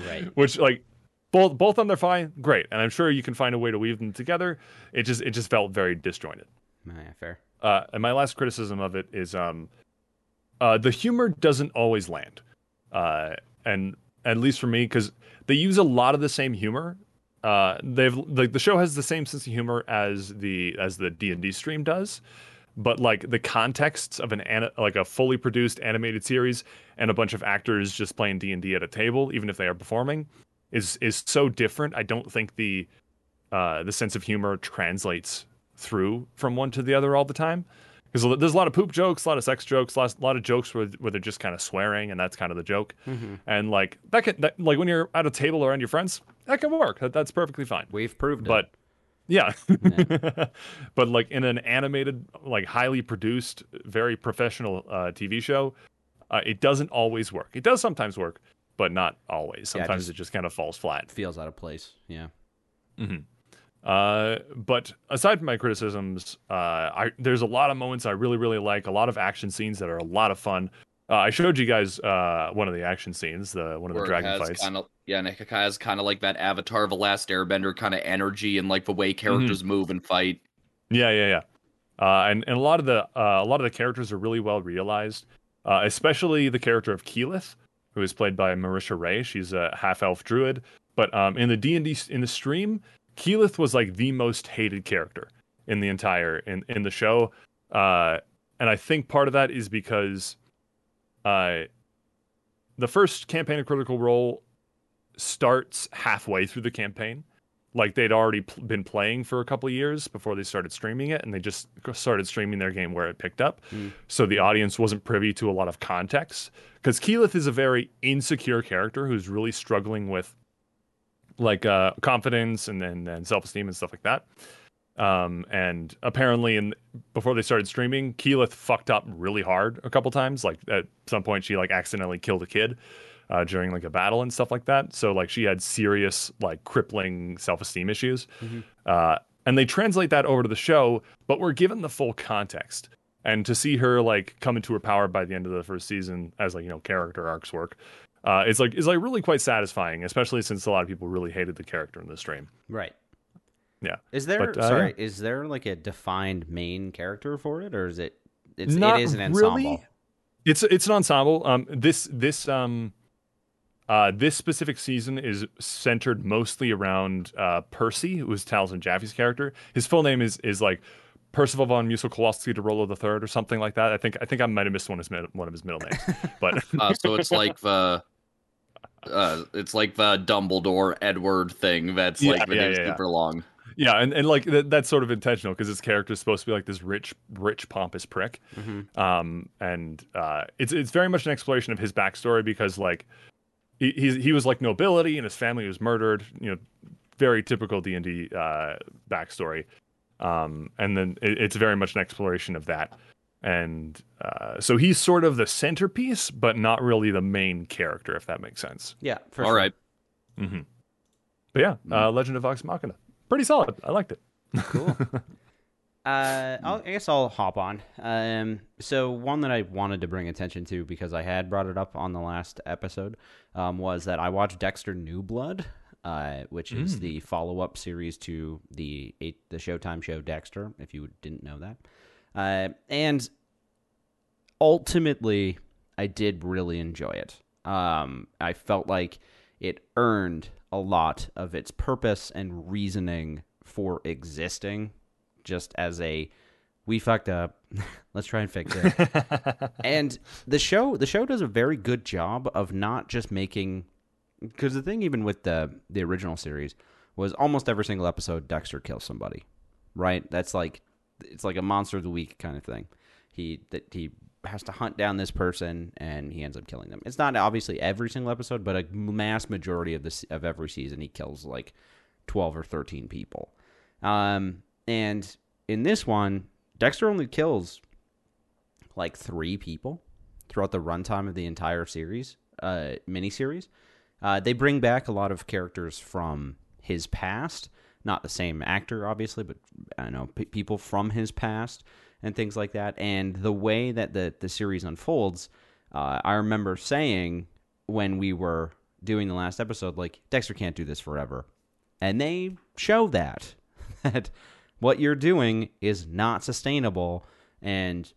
Right. which like both both of them they're fine, great, and I'm sure you can find a way to weave them together. It just it just felt very disjointed. Yeah, fair. uh, and my last criticism of it is um, uh, the humor doesn't always land, uh, and at least for me, because they use a lot of the same humor. Uh, they've like the show has the same sense of humor as the as the D and D stream does, but like the contexts of an ana- like a fully produced animated series and a bunch of actors just playing D and D at a table, even if they are performing, is is so different. I don't think the uh, the sense of humor translates through from one to the other all the time because there's a lot of poop jokes, a lot of sex jokes, a lot, of jokes where, where they're just kind of swearing, and that's kind of the joke. Mm-hmm. And like that can that, like when you're at a table around your friends, that can work. That, that's perfectly fine. We've proved But it. Yeah, but like in an animated, like highly produced, very professional uh, TV show, uh, it doesn't always work. It does sometimes work, but not always. Yeah, Sometimes just- it just kind of falls flat. feels out of place. Yeah. Uh, but aside from my criticisms, uh, I there's a lot of moments I really really like. A lot of action scenes that are a lot of fun. Uh, I showed you guys uh, one of the action scenes, the one of the Where it dragon fights. kind of yeah, and it has kind of like that Avatar of the Last Airbender kind of energy and like the way characters move and fight. Yeah, yeah, yeah. Uh, and and a lot of the uh, a lot of the characters are really well realized, uh, especially the character of Keyleth, who is played by Marisha Ray. She's a half elf druid. But um, in the D and D in the stream, Keyleth was like the most hated character in the entire in in the show. Uh, and I think part of that is because, uh, the first campaign of Critical Role starts halfway through the campaign. Like they'd already pl- been playing for a couple years before they started streaming it and they just started streaming their game where it picked up. So the audience wasn't privy to a lot of context because keyleth is a very insecure character who's really struggling with like uh confidence and and, and self-esteem and stuff like that. Um and apparently in before they started streaming keyleth fucked up really hard a couple times. Like at some point she like accidentally killed a kid uh, during like a battle and stuff like that. So like she had serious like crippling self esteem issues, uh, and they translate that over to the show, but we're given the full context. And to see her like come into her power by the end of the first season as like you know character arcs work, uh, is like it's like really quite satisfying, especially since a lot of people really hated the character in the stream. Right. Yeah, Is there But, uh, sorry? Is there like a defined main character for it, or is it? It's Not it is an ensemble. really. It's it's an ensemble. Um, this this um, uh, this specific season is centered mostly around uh, Percy, who is Taliesin Jaffe's character. His full name is is like Percival von Musel Kowalski de Rolo the Third or something like that. I think I think I might have missed one of his mid- one of his middle names, but Uh, so it's like the uh, it's like the Dumbledore Edward thing that's Yeah, like the yeah, name's yeah, super long. yeah, and, and like that, that's sort of intentional because his character is supposed to be like this rich, rich, pompous prick. Mhm. Um, and uh, it's it's very much an exploration of his backstory because like he he's, he was like nobility and his family was murdered. You know, very typical D and D uh, backstory. Um, and then it, it's very much an exploration of that. And uh, so he's sort of the centerpiece, but not really the main character, if that makes sense. Yeah. For All sure. right. hmm But yeah, uh, Legend of Vox Machina, pretty solid. I liked it. Cool. Uh, I'll, I guess I'll hop on. Um, so one that I wanted to bring attention to because I had brought it up on the last episode um, was that I watched Dexter New Blood, uh, which is the follow-up series to the eight, the Showtime show Dexter. If you didn't know that, uh, and ultimately, I did really enjoy it. Um, I felt like it earned a lot of its purpose and reasoning for existing just as a we fucked up. Let's try and fix it. And the show the show does a very good job of not just making because the thing even with the the original series was almost every single episode dexter kills somebody right? That's like it's like a monster of the week kind of thing. He that he has to hunt down this person and he ends up killing them. It's not obviously every single episode but a mass majority of this of every season he kills like 12 or 13 people. Um and in this one dexter only kills like three people throughout the runtime of the entire series, uh, miniseries. Uh, they bring back a lot of characters from his past, not the same actor, obviously, but I know p- people from his past and things like that. And the way that the the series unfolds, uh, I remember saying when we were doing the last episode, like Dexter can't do this forever, and they show that that what you're doing is not sustainable and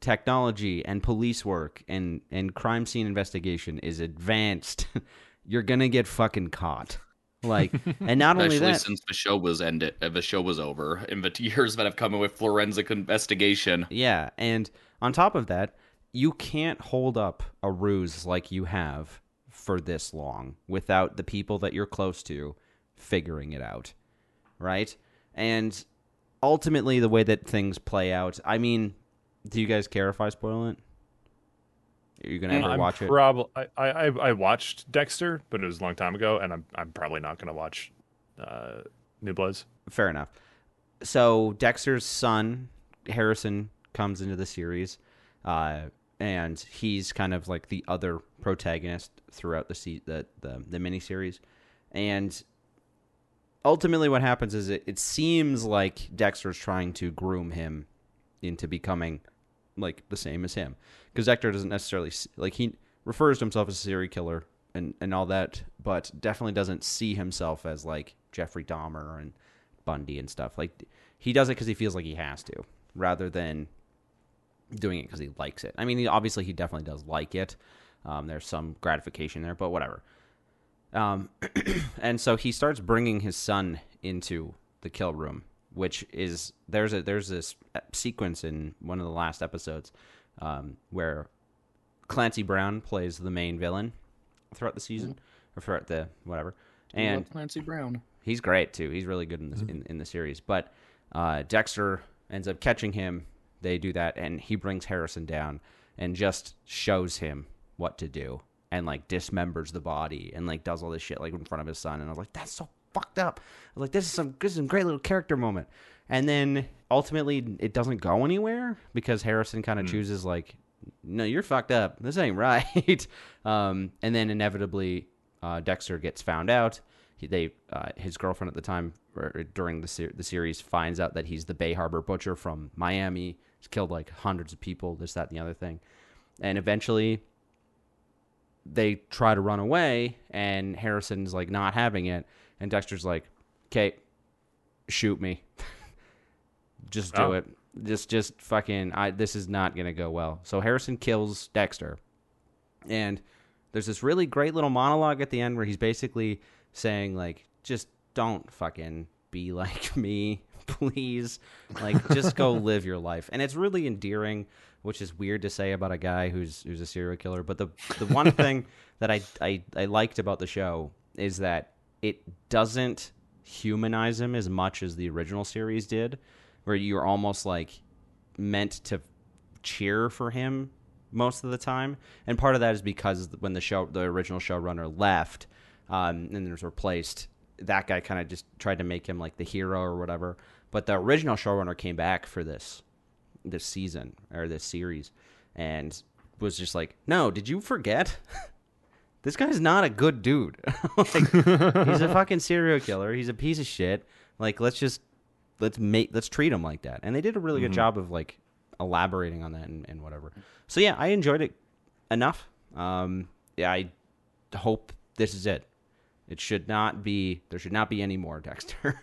technology and police work and and crime scene investigation is advanced, you're gonna get fucking caught. Like, and not only Especially that, since the show was ended, uh, the show was over, in the years that have come with forensic investigation. Yeah, and on top of that, you can't hold up a ruse like you have for this long without the people that you're close to figuring it out, right? And ultimately, the way that things play out, I mean, do you guys care if I spoil it? Are you gonna ever I'm watch it? Probably. I, I I watched Dexter, but it was a long time ago, and I'm I'm probably not gonna watch uh, New Bloods. Fair enough. So Dexter's son Harrison comes into the series, uh, and he's kind of like the other protagonist throughout the se- the the, the miniseries, and ultimately what happens is it, it seems like Dexter's trying to groom him into becoming like the same as him because Dexter doesn't necessarily like he refers to himself as a serial killer and and all that, but definitely doesn't see himself as like Jeffrey Dahmer and Bundy and stuff. Like he does it because he feels like he has to, rather than doing it because he likes it. I mean, he, obviously he definitely does like it. Um, there's some gratification there, but whatever. Um, and so he starts bringing his son into the kill room, which is there's a there's this sequence in one of the last episodes um, where Clancy Brown plays the main villain throughout the season or throughout the whatever, and Clancy Brown. he's great too. He's really good in the in, in the series. But uh, Dexter ends up catching him. They do that, and he brings Harrison down and just shows him what to do, and like dismembers the body and like does all this shit like in front of his son. And I was like, that's so fucked up. I was like, this is some this is some great little character moment. And then ultimately, it doesn't go anywhere because Harrison kind of chooses like, no, you're fucked up. This ain't right. um, and then inevitably, uh, Dexter gets found out. He, they, uh, his girlfriend at the time or during the ser- the series finds out that he's the Bay Harbor butcher from Miami. He's killed like hundreds of people. This, that, and the other thing. And eventually, they try to run away, and Harrison's like not having it, and Dexter's like, "Okay, shoot me." just do Oh. it. Just just fucking I this is not going to go well. So Harrison kills Dexter. And there's this really great little monologue at the end where he's basically saying like just don't fucking be like me, please. Like just go live your life. And it's really endearing, which is weird to say about a guy who's who's a serial killer, but the the one thing that I I I liked about the show is that it doesn't humanize him as much as the original series did where you're almost like meant to cheer for him most of the time, and part of that is because when the show, the original showrunner left, um, and was replaced, that guy kind of just tried to make him like the hero or whatever. But the original showrunner came back for this this season or this series, and was just like, "No, did you forget?" This guy's not a good dude. like, he's a fucking serial killer. He's a piece of shit. Like, let's just let's make let's treat him like that. And they did a really good job of like elaborating on that and, and whatever. So yeah, I enjoyed it enough. Um, yeah, I hope this is it. It should not be. There should not be any more Dexter.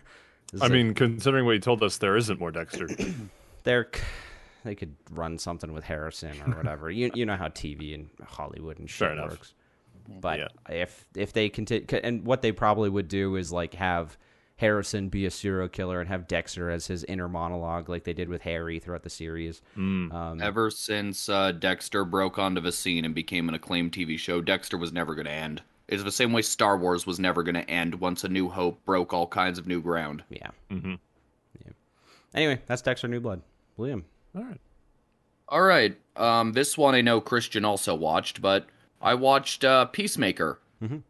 I it. mean, considering what you told us, there isn't more Dexter. they're they could run something with Harrison or whatever. you you know how TV and Hollywood and Fair shit enough. works. But Yeah. if if they continue, and what they probably would do is like have Harrison be a serial killer and have Dexter as his inner monologue, like they did with Harry throughout the series. Mm. Um, Ever since uh, Dexter broke onto the scene and became an acclaimed TV show, Dexter was never going to end. It's the same way Star Wars was never going to end once A New Hope broke all kinds of new ground. yeah. hmm Yeah. Anyway, that's Dexter New Blood. William. All right. All right, um, this one I know Christian also watched, but I watched uh, Peacemaker. Mhm.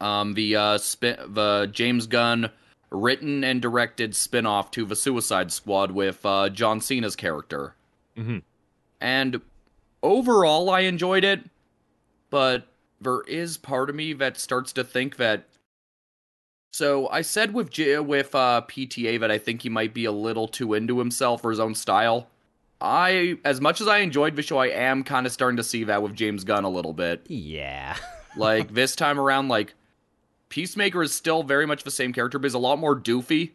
Um, the uh, spin- the James Gunn written and directed spin-off to the Suicide Squad with uh, John Cena's character. Mm-hmm. And overall, I enjoyed it, but there is part of me that starts to think that. So I said with J- with uh, PTA that I think he might be a little too into himself or his own style. I, as much as I enjoyed the show, I am kind of starting to see that with James Gunn a little bit. Yeah. Like this time around, like Peacemaker is still very much the same character, but he's a lot more doofy.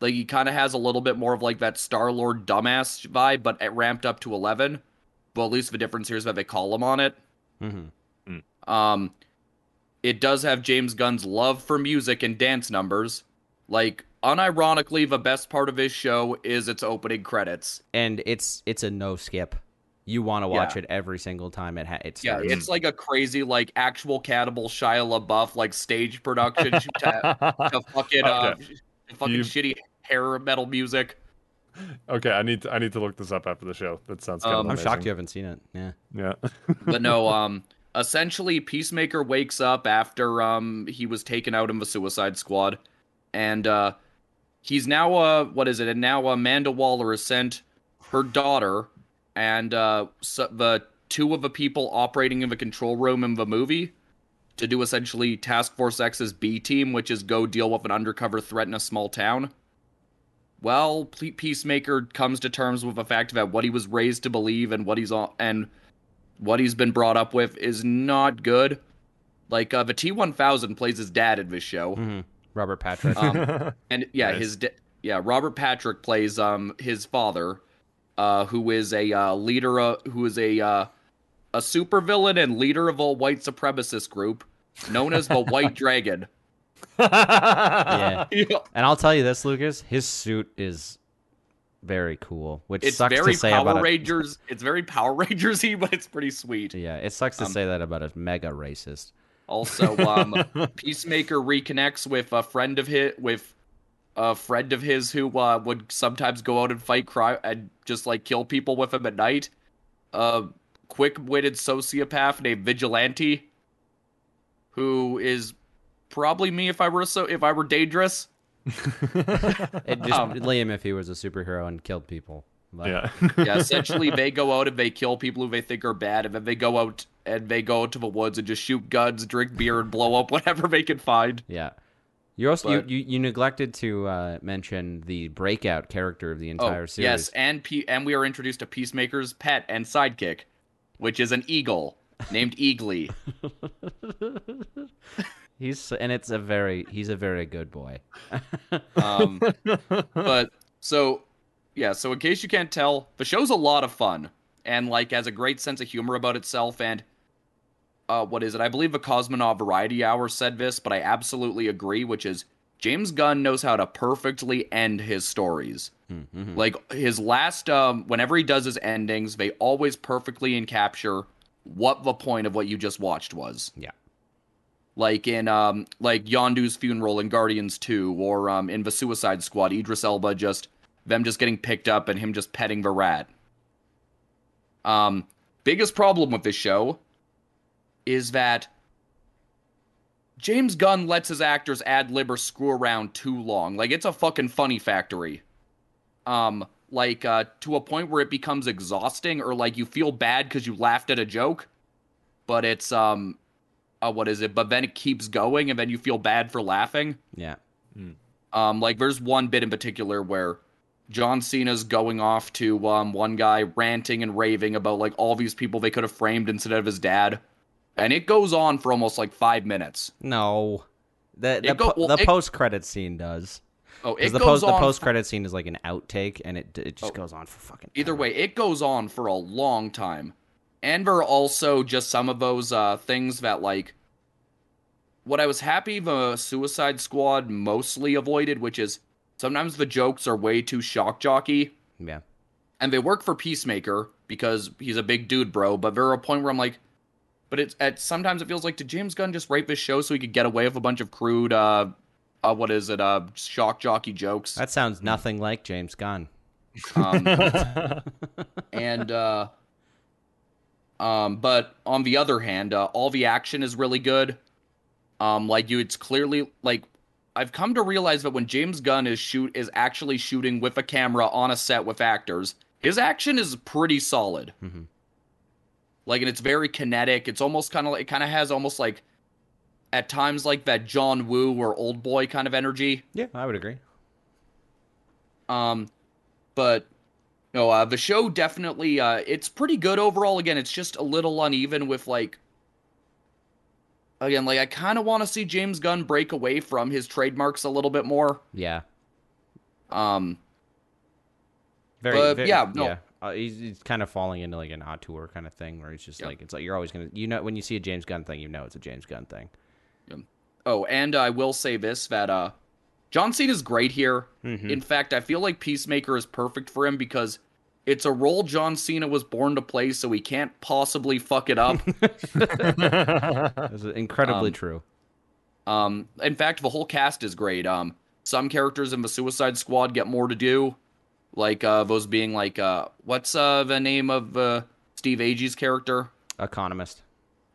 Like he kind of has a little bit more of like that Star Lord dumbass vibe, but it ramped up to eleven. But at least the difference here is that they call him on it. hmm Um, it does have James Gunn's love for music and dance numbers. Like, unironically, the best part of his show is its opening credits. And it's it's a no skip. You want to watch Yeah. it every single time it ha- it Yeah, it's like a crazy, like actual cannibal Shia LaBeouf, like stage production to, to fucking, uh, fucking You- shitty hair metal music. okay, I need to I need to look this up after the show. That sounds kind Um, of I'm shocked you haven't seen it. Yeah. Yeah. But no, um, essentially, Peacemaker wakes up after um he was taken out in the Suicide Squad, and uh, he's now uh what is it? And now Amanda Waller has sent her daughter and uh so the two of the people operating in the control room in the movie to do essentially Task Force X's B team, which is go deal with an undercover threat in a small town. Well, Peacemaker comes to terms with the fact that what he was raised to believe and what he's on and what he's been brought up with is not good. Like uh, the T1000 plays his dad in this show, hmm Robert Patrick. um, and yeah, Nice. his da- yeah Robert Patrick plays um his father, uh, who is a uh, leader, uh, who is a uh, a supervillain and leader of a white supremacist group known as the White Dragon. yeah. Yeah, And I'll tell you this, Lucas, his suit is very cool, which it's sucks very to say Power about a, Rangers. It's very Power Rangersy, but it's pretty sweet. Yeah, it sucks to Um, say that about a mega racist. Also, um, Peacemaker reconnects with a friend of his with a friend of his who uh, would sometimes go out and fight crime and just like kill people with him at night. A quick-witted sociopath named Vigilante, who is probably me if I were so if I were dangerous. It just um, Liam if he was a superhero and killed people. But- yeah. Yeah, essentially they go out and they kill people who they think are bad, and then they go out and they go to the woods and just shoot guns, drink beer, and blow up whatever they can find. Yeah. You also But- you, you, you neglected to uh, mention the breakout character of the entire oh, series. Yes, and P- and we are introduced to Peacemaker's pet and sidekick, which is an eagle named Eagly. He's and it's a very he's a very good boy. Um, but so yeah, so in case you can't tell, the show's a lot of fun and like has a great sense of humor about itself. And uh, what is it? I believe the Cosmonaut Variety Hour said this, but I absolutely agree. Which is James Gunn knows how to perfectly end his stories. Mm-hmm. Like his last, um, whenever he does his endings, they always perfectly encapture what the point of what you just watched was. Yeah. Like in um, like Yondu's funeral in Guardians Two, or um, in the Suicide Squad, Idris Elba just them just getting picked up and him just petting the rat. Um, biggest problem with this show is that James Gunn lets his actors ad lib or screw around too long. Like it's a fucking funny factory. Um, like uh, to a point where it becomes exhausting, or like you feel bad because you laughed at a joke, but it's um, uh, what is it? But then it keeps going, and then you feel bad for laughing. Yeah. Um, like there's one bit in particular where John Cena's going off to um one guy ranting and raving about like all these people they could have framed instead of his dad, and it goes on for almost like five minutes. No. The the, go- well, the it- post credit scene does. Oh, it the goes post the on. post credit scene is like an outtake and it it just Oh. goes on for fucking Either way, it goes on for a long time. And there are also just some of those uh, things that, like, what I was happy the Suicide Squad mostly avoided, which is sometimes the jokes are way too shock jockey. Yeah. and they work for Peacemaker because he's a big dude, bro. But there are a point where I'm like, but it's at sometimes it feels like did James Gunn just write this show so he could get away with a bunch of crude, uh, uh what is it, uh, shock jockey jokes? That sounds nothing like James Gunn. Um, and uh, um, but on the other hand, uh, all the action is really good. Um, like you, it's clearly like I've come to realize that when James Gunn is shoot is actually shooting with a camera on a set with actors, his action is pretty solid. Mhm. Like, and it's very kinetic. It's almost kind of like it kind of has almost like at times like that John Woo or Old Boy kind of energy. Yeah, I would agree. Um, but no, uh, the show definitely uh, it's pretty good overall. Again, it's just a little uneven with like. Again, like I kind of want to see James Gunn break away from his trademarks a little bit more. Yeah. Um, Very, But, very- yeah, no. yeah. Uh, he's, he's kind of falling into like an auteur kind of thing where he's just Yeah. like it's like you're always gonna you know when you see a James Gunn thing you know it's a James Gunn thing. oh, and I will say this that uh, John Cena's great here. Mhm. In fact, I feel like Peacemaker is perfect for him because it's a role John Cena was born to play, so he can't possibly fuck it up. That's incredibly Um, true. um, in fact, the whole cast is great. Um, some characters in the Suicide Squad get more to do, like uh, those being like uh, what's uh the name of uh, Steve Agee's character? Economos.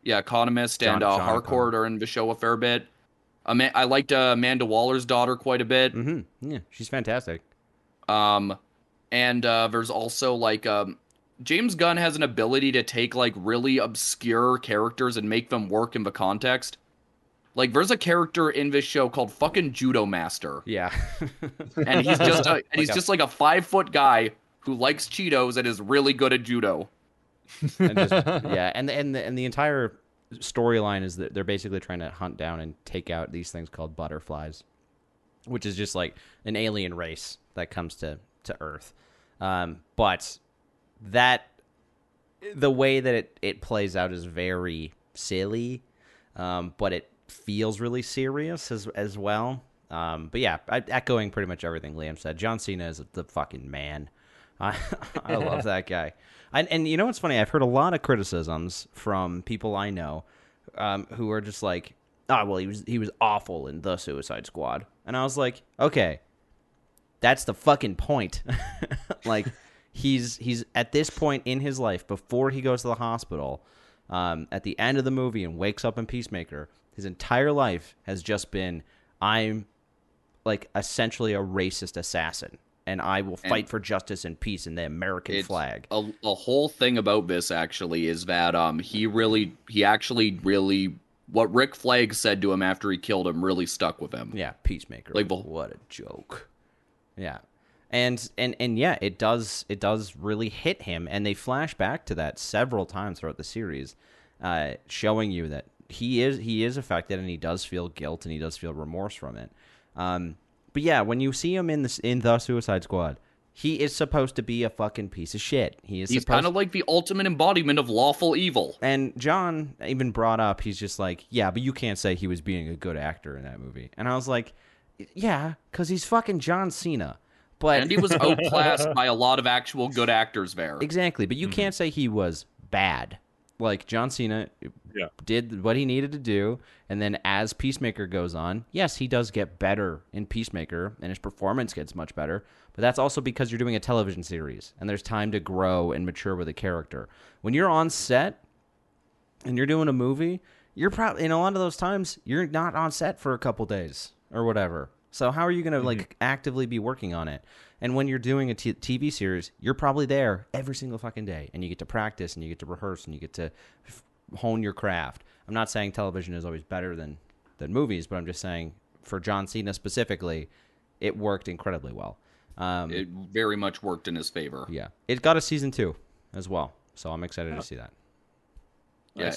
Yeah, Economos John- and uh, John Harcourt are in the show a fair bit. Ama- I liked uh, Amanda Waller's daughter quite a bit. Mm-hmm. Yeah, she's fantastic. Um, and uh, there's also like um, James Gunn has an ability to take like really obscure characters and make them work in the context. Like there's a character in this show called fucking Judo Master, Yeah. and he's just a, and he's Like a- just like a five foot guy who likes Cheetos and is really good at judo. and just, yeah, and the, and the, and the entire storyline is that they're basically trying to hunt down and take out these things called butterflies, which is just like an alien race that comes to to Earth. Um, but that the way that it it plays out is very silly, um, but it feels really serious as as well. Um, but yeah, echoing pretty much everything Liam said. John Cena is the fucking man. I I love that guy. And, and you know what's funny? I've heard a lot of criticisms from people I know um, who are just like, "Ah, well, he was he was awful in the Suicide Squad," and I was like, "Okay, that's the fucking point." like, he's he's at this point in his life before he goes to the hospital, um, at the end of the movie and wakes up in Peacemaker. His entire life has just been, "I'm like essentially a racist assassin." And I will fight for justice and peace in the American flag. A, a whole thing about this actually is that um he really he actually really what Rick Flag said to him after he killed him really stuck with him. Yeah, Peacemaker. Like what a joke. Yeah. And and and yeah, it does it does really hit him and they flash back to that several times throughout the series, uh, showing you that he is he is affected and he does feel guilt and he does feel remorse from it. Um but yeah, when you see him in this in the Suicide Squad, he is supposed to be a fucking piece of shit. He is He's kind of like the ultimate embodiment of lawful evil. and John even brought up, he's just like, yeah, but you can't say he was being a good actor in that movie. And I was like, yeah, because he's fucking John Cena. But And he was outclassed by a lot of actual good actors there. exactly, but you mm-hmm. can't say he was bad. Like John Cena Yeah. did what he needed to do, and then as Peacemaker goes on, yes, he does get better in Peacemaker, and his performance gets much better. But that's also because you're doing a television series, and there's time to grow and mature with a character. When you're on set and you're doing a movie, you're probably in a lot of those times you're not on set for a couple days or whatever. So how are you going to mm-hmm. like actively be working on it? And when you're doing a t- TV series, you're probably there every single fucking day, and you get to practice and you get to rehearse and you get to f- hone your craft. I'm not saying television is always better than than movies, but I'm just saying for John Cena specifically, it worked incredibly well. Um, It very much worked in his favor. yeah, it got a season two as well, so I'm excited to see that. Yeah.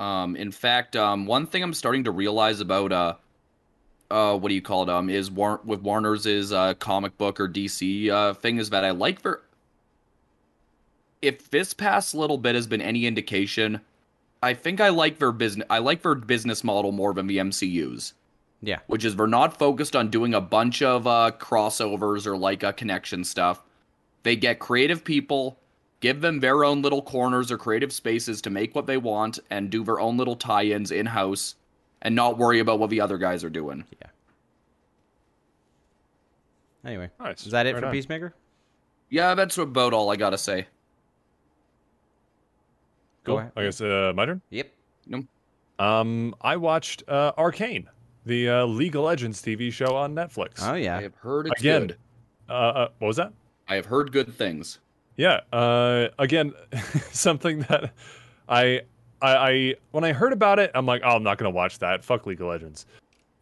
Um, in fact, um, one thing I'm starting to realize about uh, uh, what do you call it? Um, is War- with Warner's is uh, comic book or DC uh thing is that I like for. If this past little bit has been any indication, I think I like their business. I like their business model more than the MCU's, Yeah, which is they're not focused on doing a bunch of uh crossovers or like a connection stuff. They get creative people, give them their own little corners or creative spaces to make what they want and do their own little tie-ins in-house and not worry about what the other guys are doing. Yeah. Anyway, Nice. is that it Right for on. Peacemaker? Yeah, that's about all I gotta say. Go Cool. ahead. I guess uh, my turn. Yep. Um, I watched uh, Arcane, the uh, League of Legends TV show on Netflix. Oh yeah, I have heard it's Again. good. Uh, uh, what was that? I have heard good things. Yeah. Uh, again, something that I, I, I, when I heard about it, I'm like, oh, I'm not gonna watch that. Fuck League of Legends.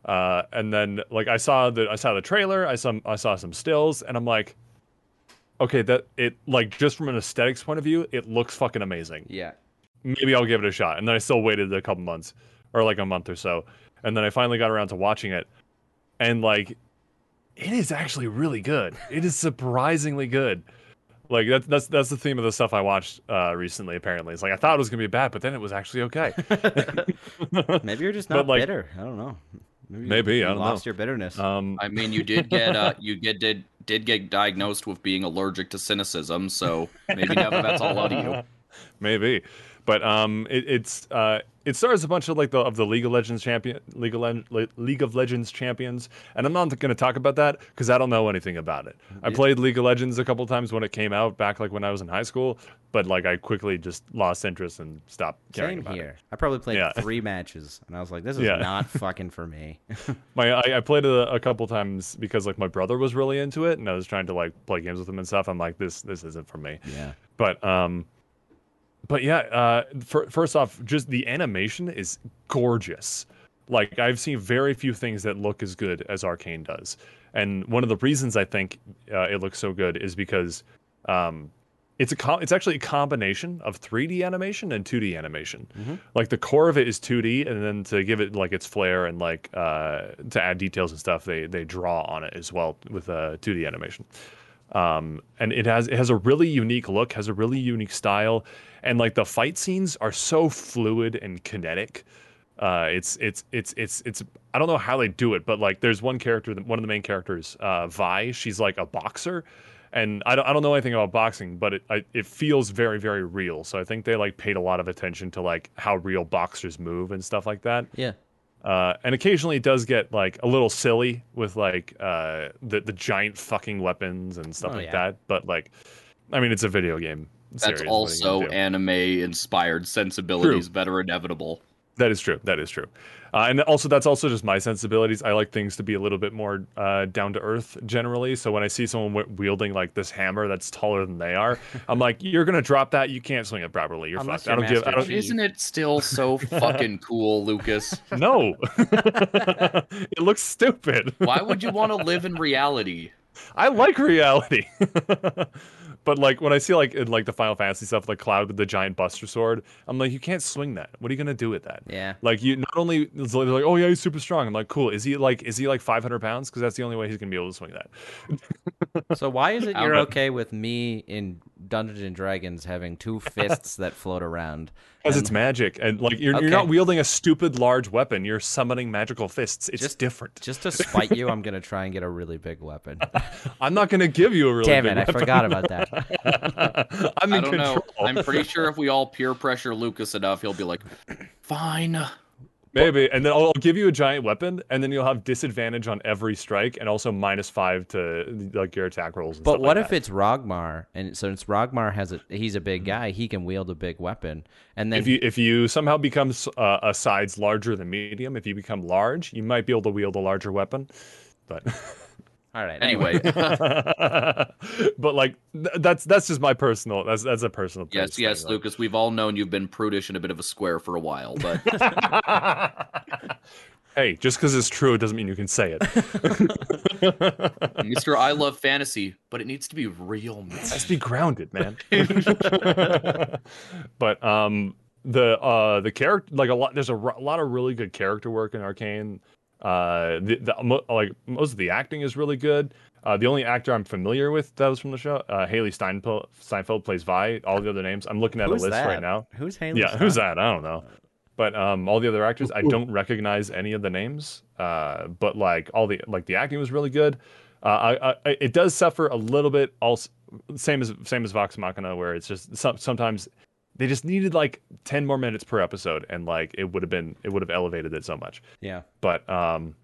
Uh, and then like I saw the, I saw the trailer. I saw, I saw some stills, and I'm like, okay, that it like just from an aesthetics point of view, it looks fucking amazing. Yeah. Maybe I'll give it a shot. And then I still waited a couple months or like a month or so. And then I finally got around to watching it. And like it is actually really good. It is surprisingly good. Like that's that's that's the theme of the stuff I watched uh, recently. Apparently, it's like I thought it was gonna be bad, but then it was actually okay. Maybe you're just But, not like- bitter. I don't know. Maybe, Maybe, you I don't lost know. your bitterness. Um, I mean, you did get uh, you get did did get diagnosed with being allergic to cynicism, so maybe now that's all out of you. maybe, but um, it, it's uh, it stars a bunch of like the of the League of Legends champion, League of, Le- League of Legends champions, and I'm not going to talk about that because I don't know anything about it. I played League of Legends a couple times when it came out back like when I was in high school, but like I quickly just lost interest and stopped caring Same about here. it. I probably played Yeah. three matches, and I was like, "This is Yeah. not fucking for me." My I, I played it a, a couple times because like my brother was really into it, and I was trying to like play games with him and stuff. I'm like, this this isn't for me. yeah. But um, but yeah. Uh, fir- first off, just the animation is gorgeous. Like I've seen very few things that look as good as Arcane does, and one of the reasons I think uh, it looks so good is because um, it's a it's actually a combination of 3D animation and 2D animation. Like the core of it is 2D, and then to give it like its flair and like uh, to add details and stuff, they they draw on it as well with uh, 2D animation um, and it has it has a really unique look, has a really unique style, and like the fight scenes are so fluid and kinetic. Uh, it's it's it's it's it's I don't know how they do it, but like there's one character, one of the main characters, uh, Vi. She's like a boxer, and I don't I don't know anything about boxing, but it I, it feels very very real. So I think they like paid a lot of attention to like how real boxers move and stuff like that. Yeah. Uh, and occasionally it does get like a little silly with like uh, the the giant fucking weapons and stuff Oh, like yeah. that. But like, I mean, it's a video game. That's series, what are you also anime inspired sensibilities that are inevitable. that is true. That is true. Uh, and also that's also just my sensibilities. I like things to be a little bit more uh, down to earth generally. So when I see someone wi- wielding like this hammer that's taller than they are, I'm like, you're gonna drop that. You can't swing it properly. You're Unless fucked. I you're don't give. I don't. Isn't it still so fucking cool, Lucas? No. it looks stupid. Why would you want to live in reality? I like reality. But like when I see like in like the Final Fantasy stuff, like Cloud with the giant Buster Sword, I'm like, you can't swing that. What are you gonna do with that? Yeah. Like you not only it's like, they're like, oh yeah, he's super strong. I'm like, cool. Is he like is he like 500 pounds? Because that's the only way he's gonna be able to swing that. So why is it you're okay with me in Dungeons and Dragons having two fists that float around? Because it's magic, and like you're, Okay. you're not wielding a stupid large weapon. You're summoning magical fists. It's Just- different. just to spite you, I'm gonna try and get a really big weapon. I'm not gonna give you a really Damn big it, I weapon. forgot about that. I'm I don't control. know. I'm pretty sure if we all peer pressure Lucas enough, he'll be like, "Fine." Maybe, and then I'll, I'll give you a giant weapon, and then you'll have disadvantage on every strike, and also minus five to like your attack rolls. And But what like if that. it's Rogmar, and since Rogmar has a he's a big guy, he can wield a big weapon, and then if you if you somehow become uh, a size larger than medium, if you become large, you might be able to wield a larger weapon. But all right. Anyway, but like th- that's that's just my personal that's that's a personal. yes, yes, thing, Lucas. We've all known you've been prudish and a bit of a square for a while, but hey, just because it's true, it doesn't mean you can say it. Mister, I love fantasy, but it needs to be real. man. has to be grounded, man. but um, the uh the character like a lot. There's a, lot of really good character work in Arcane. Uh, the, the mo- like most of the acting is really good. Uh, the only actor I'm familiar with that was from the show, uh, Hailee Steinfeld, Steinfeld plays Vi. All the other names, I'm looking at who's a list that? right now. Who's Hailee? Yeah, who's that? I don't know. But um, all the other actors, I don't recognize any of the names. Uh, but like all the like the acting was really good. Uh, I, I it does suffer a little bit. Also, same as same as Vox Machina, where it's just some, sometimes they just needed like ten more minutes per episode, and like it would have been it would have elevated it so much. Yeah. But um,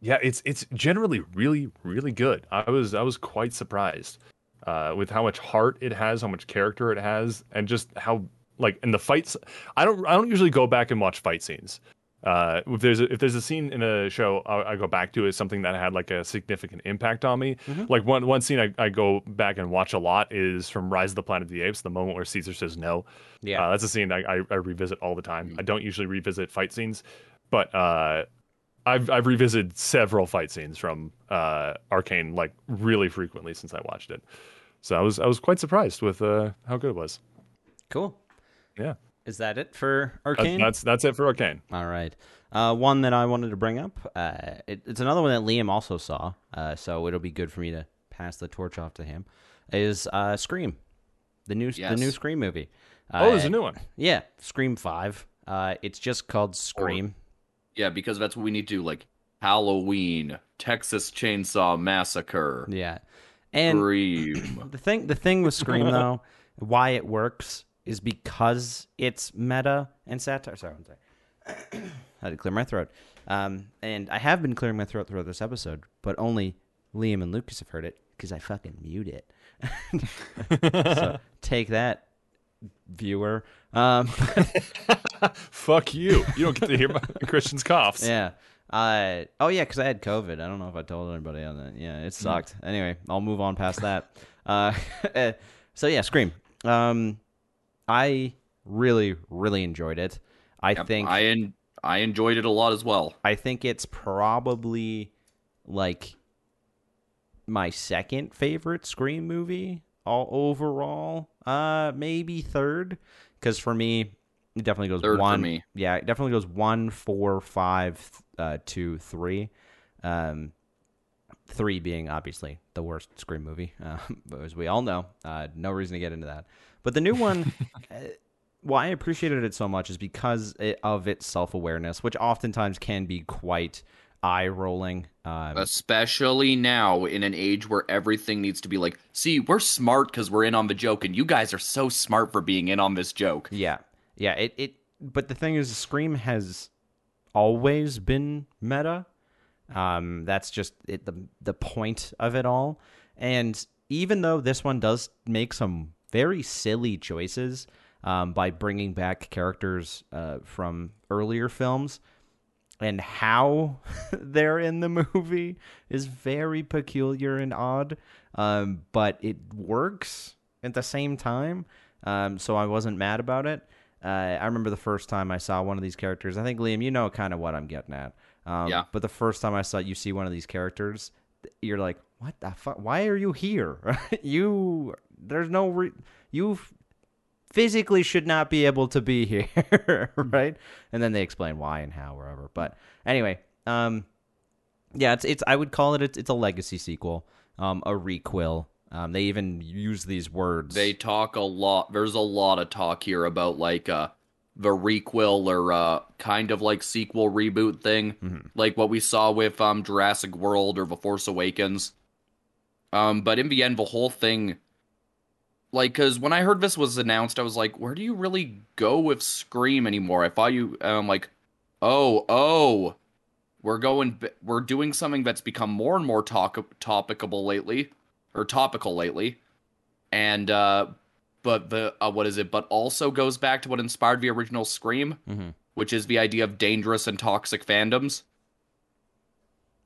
yeah, it's it's generally really really good. I was I was quite surprised uh, with how much heart it has, how much character it has, and just how like in the fights. I don't I don't usually go back and watch fight scenes. Uh, if there's a, if there's a scene in a show, I, I go back to is something that had like a significant impact on me. Like one one scene I, I go back and watch a lot is from Rise of the Planet of the Apes, the moment where Caesar says no. Yeah. Uh, that's a scene I, I, I revisit all the time. I don't usually revisit fight scenes, but uh, I've I've revisited several fight scenes from uh, Arcane like really frequently since I watched it. So I was I was quite surprised with uh, how good it was. Cool. Yeah, Is that it for That- Arcane? that's that's it for Arcane. All right. Uh, one that I wanted to bring up. Uh, it, it's another one that Liam also saw, uh, so it'll be good for me to pass the torch off to him. Is uh, Scream, the new the new Scream movie? Uh, Oh, there's a new one. Yeah, Scream Five. Uh, it's just called Scream. Yeah, because that's what we need to do. Like Halloween, Texas Chainsaw Massacre, Yeah, and Scream. the thing the thing with Scream though, why it works is because it's meta and satire. Sorry, one second. I had to clear my throat. Um, and I have been clearing my throat throughout this episode, but only Liam and Lucas have heard it because I fucking mute it. so take that, viewer. Um, Fuck you. You don't get to hear my Christian's coughs. yeah. Uh, oh yeah, because I had COVID. I don't know if I told anybody on that. Yeah, it sucked. Anyway, I'll move on past that. Uh, so yeah, Scream. Um, I really, really enjoyed it. I Yep, think I en- I enjoyed it a lot as well. I think it's probably like my second favorite Scream movie all overall. Uh, maybe third, because for me, it definitely goes Third for one. me. Yeah, it definitely goes one, four, five, uh, two, three. Um, three being obviously the worst Scream movie, uh, as we all know. Uh, no reason to get into that. But the new one, uh, why I appreciated it so much is because of its self awareness, which oftentimes can be quite eye rolling. Um, Especially now in an age where everything needs to be like, see, we're smart because we're in on the joke, and you guys are so smart for being in on this joke. Yeah, yeah. It it. But the thing is, Scream has always been meta. Um, that's just it, the the point of it all. And even though this one does make some very silly choices um, by bringing back characters uh, from earlier films, and how they're in the movie is very peculiar and odd. Um, but it works at the same time. Um, so I wasn't mad about it. Uh, I remember the first time I saw one of these characters. I think Liam, you know kind of what I'm getting at. Um, Yeah. But the first time I saw you see one of these characters, you're like, "What the fuck? Why are you here? you there's no re- you physically should not be able to be here, right?" And then they explain why and how, wherever. But anyway, um, yeah, it's it's I would call it it's, it's a legacy sequel, um, a requel. Um, they even use these words. They talk a lot. There's a lot of talk here about like uh the requel or uh kind of like sequel reboot thing, Mm-hmm. like what we saw with um Jurassic World or The Force Awakens. Um, but in the end, the whole thing, like, because when I heard this was announced, I was like, where do you really go with Scream anymore? I thought you, and I'm like, oh, oh, we're going, we're doing something that's become more and more talk topicable lately, or topical lately, and uh, but the uh, what is it? But also goes back to what inspired the original Scream, Mhm. which is the idea of dangerous and toxic fandoms.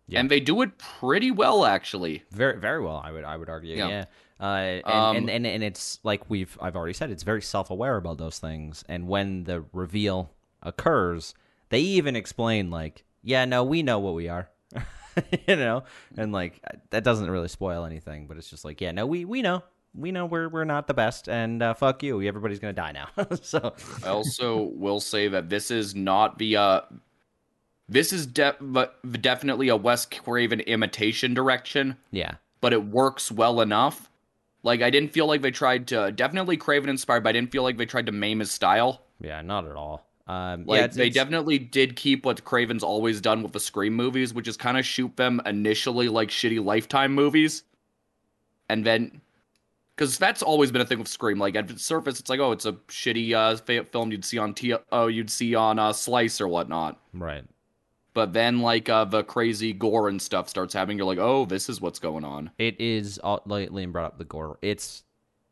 Yeah. And they do it pretty well, actually. Very, very well. I would, I would argue. Yeah. Yeah. Uh, and, Um, and, and and it's like we've, I've already said, it's very self-aware about those things. And when the reveal occurs, they even explain like, yeah, no, we know what we are, you know, and like that doesn't really spoil anything, but it's just like, yeah, no, we we know, we know we're we're not the best, and uh, fuck you, everybody's gonna die now. so I also will say that this is not the uh this is de- definitely a Wes Craven imitation direction, yeah, but it works well enough. Like I didn't feel like they tried to definitely Craven inspired, but I didn't feel like they tried to maim his style. yeah, not at all. Um, Like yeah, it's, they it's- definitely did keep what Craven's always done with the Scream movies, which is kind of shoot them initially like shitty Lifetime movies, and then because that's always been a thing with Scream. Like at the surface, it's like oh, it's a shitty uh, film you'd see on T- oh you'd see on uh, Slice or whatnot. right. But then like uh, the crazy gore and stuff starts happening. You're like oh, this is what's going on. It is all, like Liam brought up the gore. It's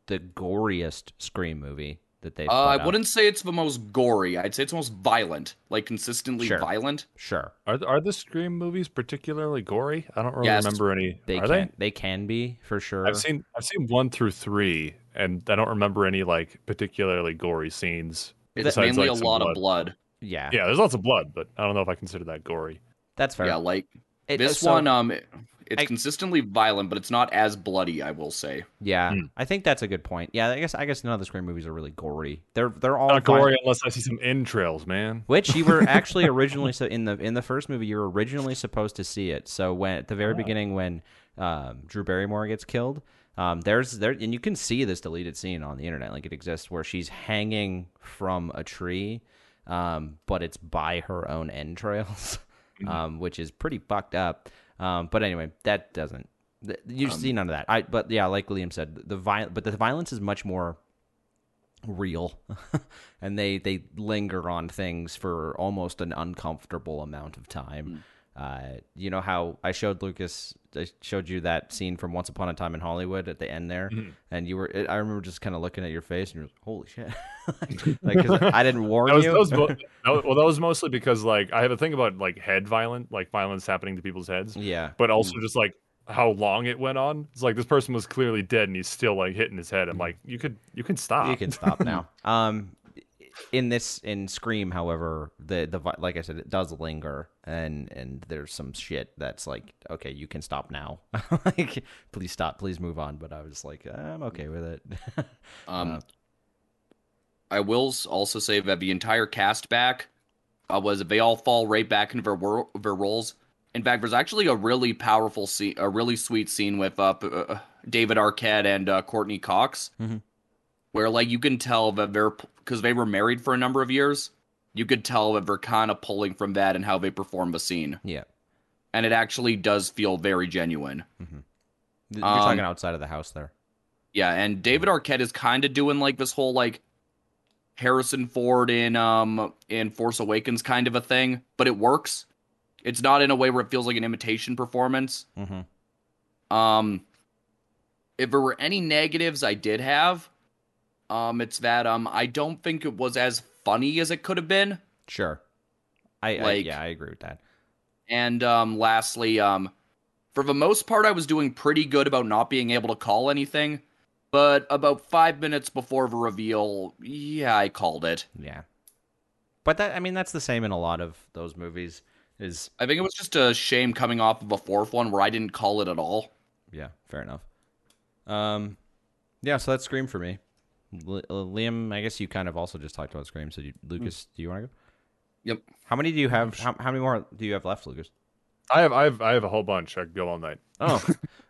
the goriest Scream movie that they've. Uh, I out. wouldn't say it's the most gory. I'd say it's the most violent, like consistently Sure. violent. Sure, Are are the Scream movies particularly gory? I don't really Yes. remember any. they are can. They? can be for sure. I've seen I've seen one through three, and I don't remember any like particularly gory scenes. It's mainly like, a some lot of blood. Blood. yeah, Yeah, there's lots of blood, but I don't know if I consider that gory. that's fair. Yeah, like It- this so- one um It's I- consistently violent, but it's not as bloody. I will say. Yeah, Hmm. I think that's a good point. Yeah, I guess I guess none of the Scream movies are really gory. They're they're all Not vi- gory unless I see some entrails, man. Which you were actually originally so in the in the first movie you were originally supposed to see it. So when at the very Oh. beginning when um, Drew Barrymore gets killed, um, there's there and you can see this deleted scene on the internet like it exists where she's hanging from a tree, um, but it's by her own entrails, um, which is pretty fucked up. Um, but anyway, that doesn't th- you Um, see none of that. I but yeah, like Liam said, the vi- but the violence is much more real and they they linger on things for almost an uncomfortable amount of time uh, you know how i showed lucas i showed you that scene from once upon a time in hollywood at the end there? And you were i remember just kind of looking at your face and you're like holy shit. Like i didn't warn That was, you. that was that was- well, that was mostly because like I have a thing about like head violent, like violence happening to people's heads, yeah. But also just like how long it went on. It's like this person was clearly dead and he's still like hitting his head. I'm like, you could you can stop. you can stop now. Um in this in scream however the the like i said it does linger and and there's some shit that's like okay you can stop now like please stop please move on but i was like i'm okay with it Um, Uh, I will also say that the entire cast back uh, was they all fall right back into their, their roles. In fact, there's actually a really powerful scene, a really sweet scene with uh, uh, David Arquette and uh, Courteney Cox, Mhm. where like you can tell that they're because they were married for a number of years. You could tell that they're kind of pulling from that and how they perform the scene, yeah and it actually does feel very genuine. you're Um, talking outside of the house there Yeah, and David Arquette is kind of doing like this whole like Harrison Ford in um in Force Awakens kind of a thing, but it works. It's not in a way where it feels like an imitation performance. mm-hmm. Um if there were any negatives I did have, um it's that um I don't think it was as funny as it could have been. sure I, I Like- yeah i agree with that And um lastly, um for the most part I was doing pretty good about not being able to call anything. But about five minutes before the reveal, yeah, I called it. yeah but that i mean that's the same in a lot of those movies is I think it was just a shame coming off of a fourth one where I didn't call it at all. Yeah, fair enough. Um, yeah, so that's Scream for me. L- uh, Liam, I guess you kind of also just talked about Scream. So, you, Lucas, do you want to go? Yep. How many do you have? How, how many more do you have left, Lucas? I have I have I have a whole bunch. I could go all night. Oh,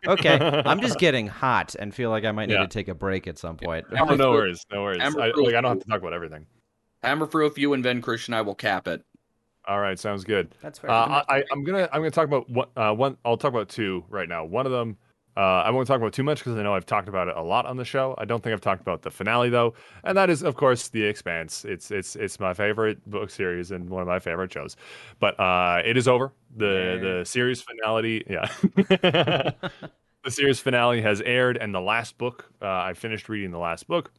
okay. I'm just getting hot and feel like I might need Yeah. to take a break at some point. Yeah. Oh, no worries, no worries. Amber I, Rose- like I don't have to talk about everything. Hammer through a few, and then Christian, I will cap it. All right, sounds good. That's fair. Uh, I, I, I'm gonna I'm gonna talk about one. Uh, one I'll talk about two right now. One of them uh, I won't talk about too much because I know I've talked about it a lot on the show. I don't think I've talked about the finale though, and that is of course The Expanse. It's it's it's my favorite book series and one of my favorite shows. But uh, it is over. The the series finale, yeah. the series finale has aired, and the last book. Uh, I finished reading the last book.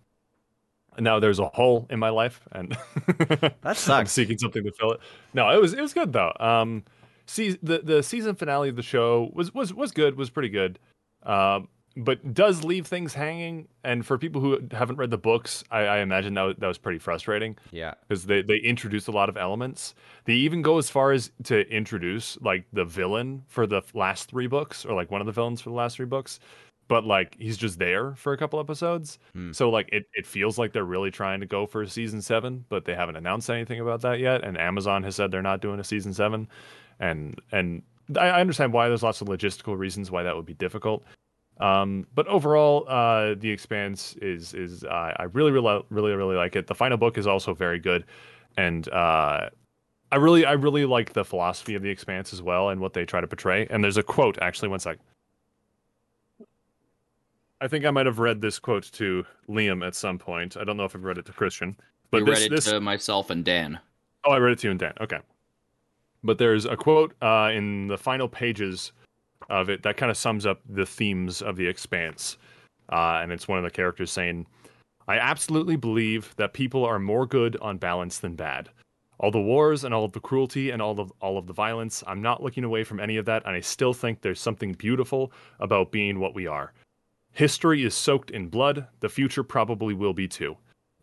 Now there's a hole in my life, and That I'm sucks. seeking something to fill it. No, it was it was good though. Um, see the the season finale of the show was was was good, was pretty good. Um, but does leave things hanging. And for people who haven't read the books, I, I imagine that was, that was pretty frustrating Yeah. because they they introduced a lot of elements. They even go as far as to introduce like the villain for the last three books, or like one of the villains for the last three books. But like he's just there for a couple episodes, Hmm. so like it, it feels like they're really trying to go for season seven, but they haven't announced anything about that yet. And Amazon has said they're not doing a season seven, and and I I understand why there's lots of logistical reasons why that would be difficult. Um, but overall, uh, the Expanse is is uh, I really really really really like it. The final book is also very good, and uh, I really I really like the philosophy of the Expanse as well and what they try to portray. And there's a quote actually. One sec. I think I might have read this quote to Liam at some point. I don't know if I've read it to Christian, but you this read it this to myself and Dan. Oh, I read it to you and Dan. Okay. But there's a quote uh, in the final pages of it that kind of sums up the themes of The Expanse. Uh, and it's one of the characters saying, I absolutely believe that people are more good on balance than bad. All the wars and all of the cruelty and all of all of the violence, I'm not looking away from any of that, and I still think there's something beautiful about being what we are. History is soaked in blood, the future probably will be too.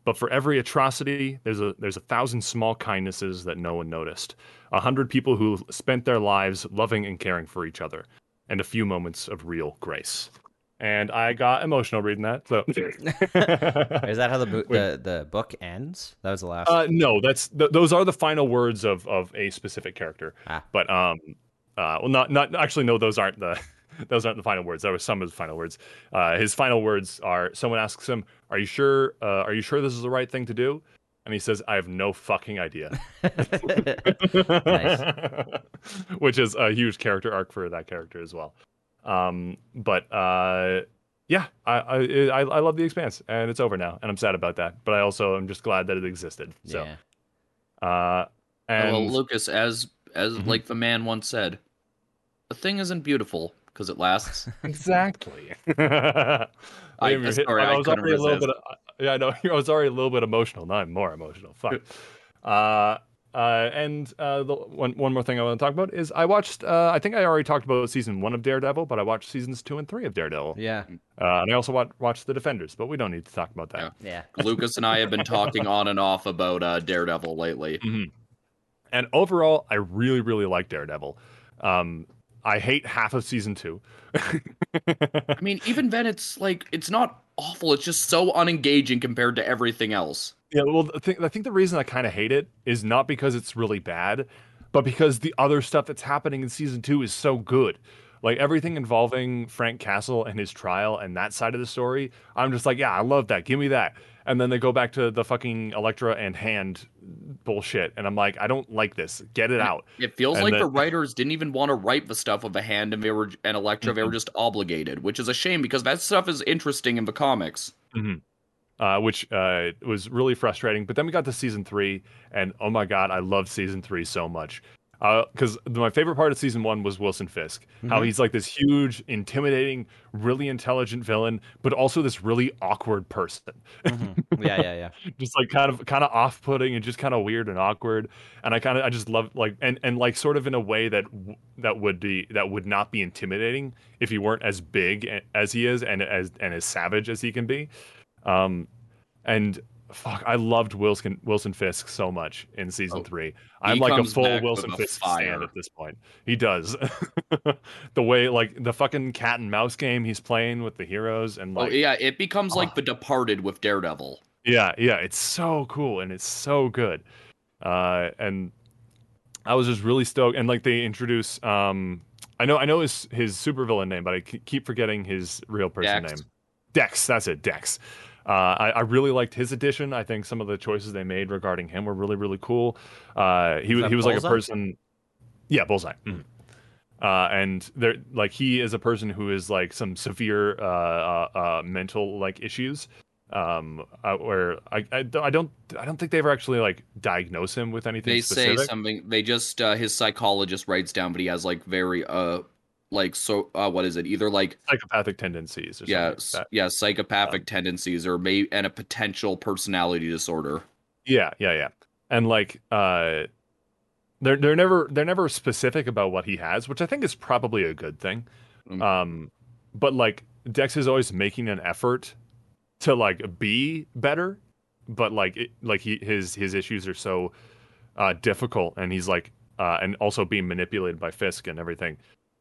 But for every atrocity, there's a there's a thousand small kindnesses that no one noticed. A hundred people who spent their lives loving and caring for each other. and a few moments of real grace. And I got emotional reading that. So Is that how the bo- the the book ends? That was the last. Uh, no, that's th- those are the final words of of a specific character. Ah. But um, uh, well, not not actually. No, those aren't the those aren't the final words. That was some of his final words. Uh, his final words are: someone asks him, "Are you sure? Uh, are you sure this is the right thing to do?" And he says, "I have no fucking idea." Which is a huge character arc for that character as well. Um, but uh, yeah, I, I I I love the Expanse, and it's over now, and I'm sad about that. But I also am just glad that it existed. So. yeah. Uh, and well, Lucas, as as Mhm. like the man once said, a thing isn't beautiful because it lasts. exactly. I- Damn, you're sorry, I was couldn't already a little bit. Of, yeah, I know. I was already a little bit emotional. Now I'm more emotional. Fuck. uh, uh, and uh, the one one more thing I want to talk about is I watched. Uh, I think I already talked about season one of Daredevil, but I watched seasons two and three of Daredevil. Yeah. Uh, and I also watched, watched the Defenders, but we don't need to talk about that. Yeah. Yeah. Lucas and I have been talking on and off about uh, Daredevil lately. Mhm. And overall, I really, really like Daredevil. Um, I hate half of season two. I mean, even then, it's like it's not awful. It's just so unengaging compared to everything else. Yeah, well, I think, I think the reason I kind of hate it is not because it's really bad, but because the other stuff that's happening in season two is so good. Like everything involving Frank Castle and his trial and that side of the story, I'm just like, yeah, I love that. Give me that. And then they go back to the fucking Elektra and Hand bullshit, and I'm like, I don't like this. Get it out. It feels And like the- the writers didn't even want to write the stuff of a hand and they were and Elektra. Mm-hmm. They were just obligated, which is a shame because that stuff is interesting in the comics. uh, which uh, was really frustrating. But then we got to season three, and oh my god, I love season three so much. Because my favorite part of season one was Wilson Fisk, how he's like this huge, intimidating, really intelligent villain, but also this really awkward person, Mhm. Yeah. Yeah. Yeah. just like kind of kind of off-putting and just kind of weird and awkward. And I kind of I just love like and and like sort of in a way that that would be that would not be intimidating if he weren't as big as he is and as and as savage as he can be. Um, and fuck, I loved Wilson Wilson Fisk so much in season Oh, three. I'm like a full Wilson Fisk stand at this point. He does the way like the fucking cat and mouse game he's playing with the heroes and Oh like yeah, it becomes like Ah. The Departed with Daredevil. yeah, yeah, it's so cool and it's so good. Uh, and I was just really stoked. And like they introduce, um, I know, I know his his supervillain name, but I keep forgetting his real person Dex. name. Dex, that's it, Dex. Uh, I, I really liked his addition. I think some of the choices they made regarding him were really, really cool. Uh, he was he was like a person. Yeah, bullseye. Mhm. Uh, and they're like he is a person who is like some severe uh, uh, uh, mental like issues um uh, where I, I don't- I don't I don't think they ever actually like diagnose him with anything They specific. say something. They just uh, his psychologist writes down, but he has like very uh like so uh what is it? Either like psychopathic tendencies or yeah like yeah psychopathic Um, tendencies or may and a potential personality disorder. Yeah, yeah, yeah. And like uh they're they're never they're never specific about what he has, which I think is probably a good thing. Mm. Um but like Dex is always making an effort to like be better, but like it, like he his his issues are so uh difficult and he's like uh and also being manipulated by Fisk and everything.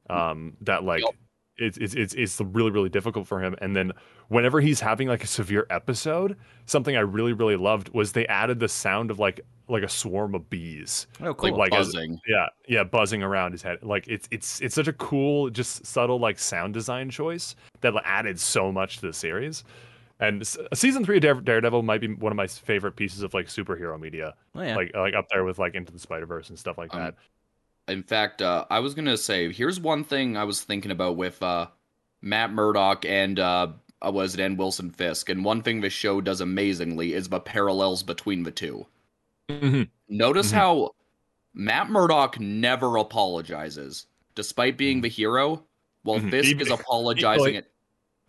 Um that like Yep. it's it's it's it's really really difficult for him and then whenever he's having like a severe episode something i really really loved was they added the sound of like like a swarm of bees Oh, cool. like as- Buzzing. yeah yeah buzzing around his head like it's it's it's such a cool just subtle like sound design choice that added so much to the series and s- season three of Dare- daredevil might be one of my favorite pieces of like superhero media oh, yeah. like like up there with like into the spider verse and stuff like Um, that In fact, uh, I was gonna say here's one thing I was thinking about with uh, Matt Murdock and uh, uh, was it and Wilson Fisk, and one thing the show does amazingly is the parallels between the two. Mhm. Notice Mhm. how Matt Murdock never apologizes, despite being the hero, while Mhm. Fisk Even- is apologizing like- at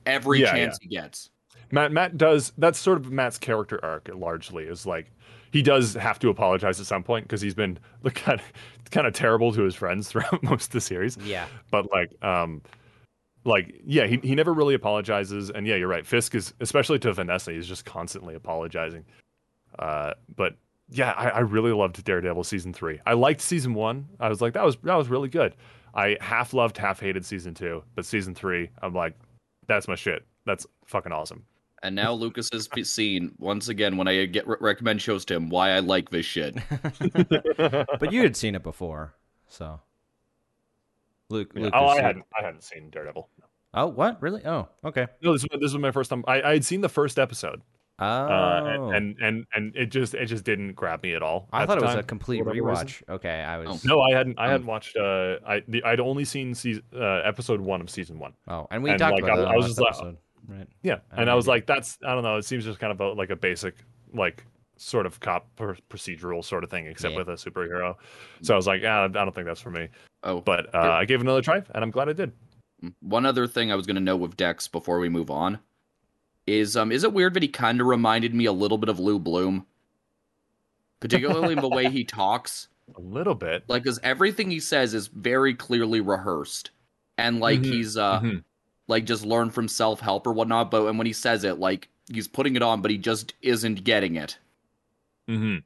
every Yeah, chance he gets. Matt Matt does that's sort of Matt's character arc largely is like he does have to apologize at some point because he's been like, kind of kind of terrible to his friends throughout most of the series. yeah. But like um like yeah, he he never really apologizes and yeah, you're right. Fisk is especially to Vanessa, he's just constantly apologizing. Uh but yeah, I, I really loved Daredevil season three. I liked season one. I was like, that was that was really good. I half loved, half hated season two, but season three, I'm like, that's my shit. That's fucking awesome. And now Lucas has seen once again when I get re- recommend shows to him why I like this shit. But you had seen it before, so. Luke, Yeah. Lucas, oh, I you- hadn't, I hadn't seen Daredevil. Oh, what? Really? Oh, okay. No, this was, this was my first time. I I had seen the first episode, Oh, uh, and, and and and it just it just didn't grab me at all. I at thought the it was a complete for whatever reason. rewatch. Okay, I was. No, I hadn't. I Um, hadn't watched. Uh, I the, I'd only seen season uh, episode one of season one. Oh, and we and, talked like, about I- that I was last just like- episode, right? Yeah, and I was remember. like, that's I don't know. It seems just kind of a, like a basic like sort of cop pr- procedural sort of thing, except Yeah. with a superhero. So I was like, yeah, I don't think that's for me. Oh, But uh, I gave it another try, and I'm glad I did. One other thing I was going to note with Dex before we move on is um is it weird that he kind of reminded me a little bit of Lou Bloom, particularly in the way he talks. A little bit. Like, because everything he says is very clearly rehearsed, and like Mhm, he's uh Mhm. Like just learn from self help or whatnot. But and when he says it, like he's putting it on, but he just isn't getting it. hmm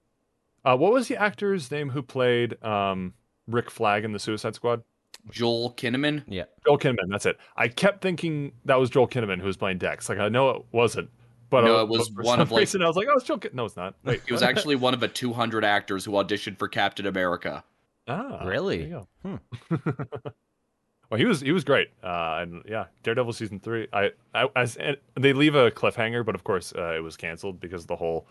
Uh, what was the actor's name who played um, Rick Flag in the Suicide Squad? Joel Kinnaman. Yeah. Joel Kinnaman. That's it. I kept thinking that was Joel Kinnaman who was playing Dex. Like I know it wasn't, but No, I- it was but one some of, like- reason I was like, oh, it's Joel. Kin-. No, it's not. Wait, He was actually one of the 200 actors who auditioned for Captain America. ah, Really? there you Hmm. go. well, he was he was great. Uh, and yeah, Daredevil season three. I, I as and they leave a cliffhanger, but of course uh, it was canceled because of the whole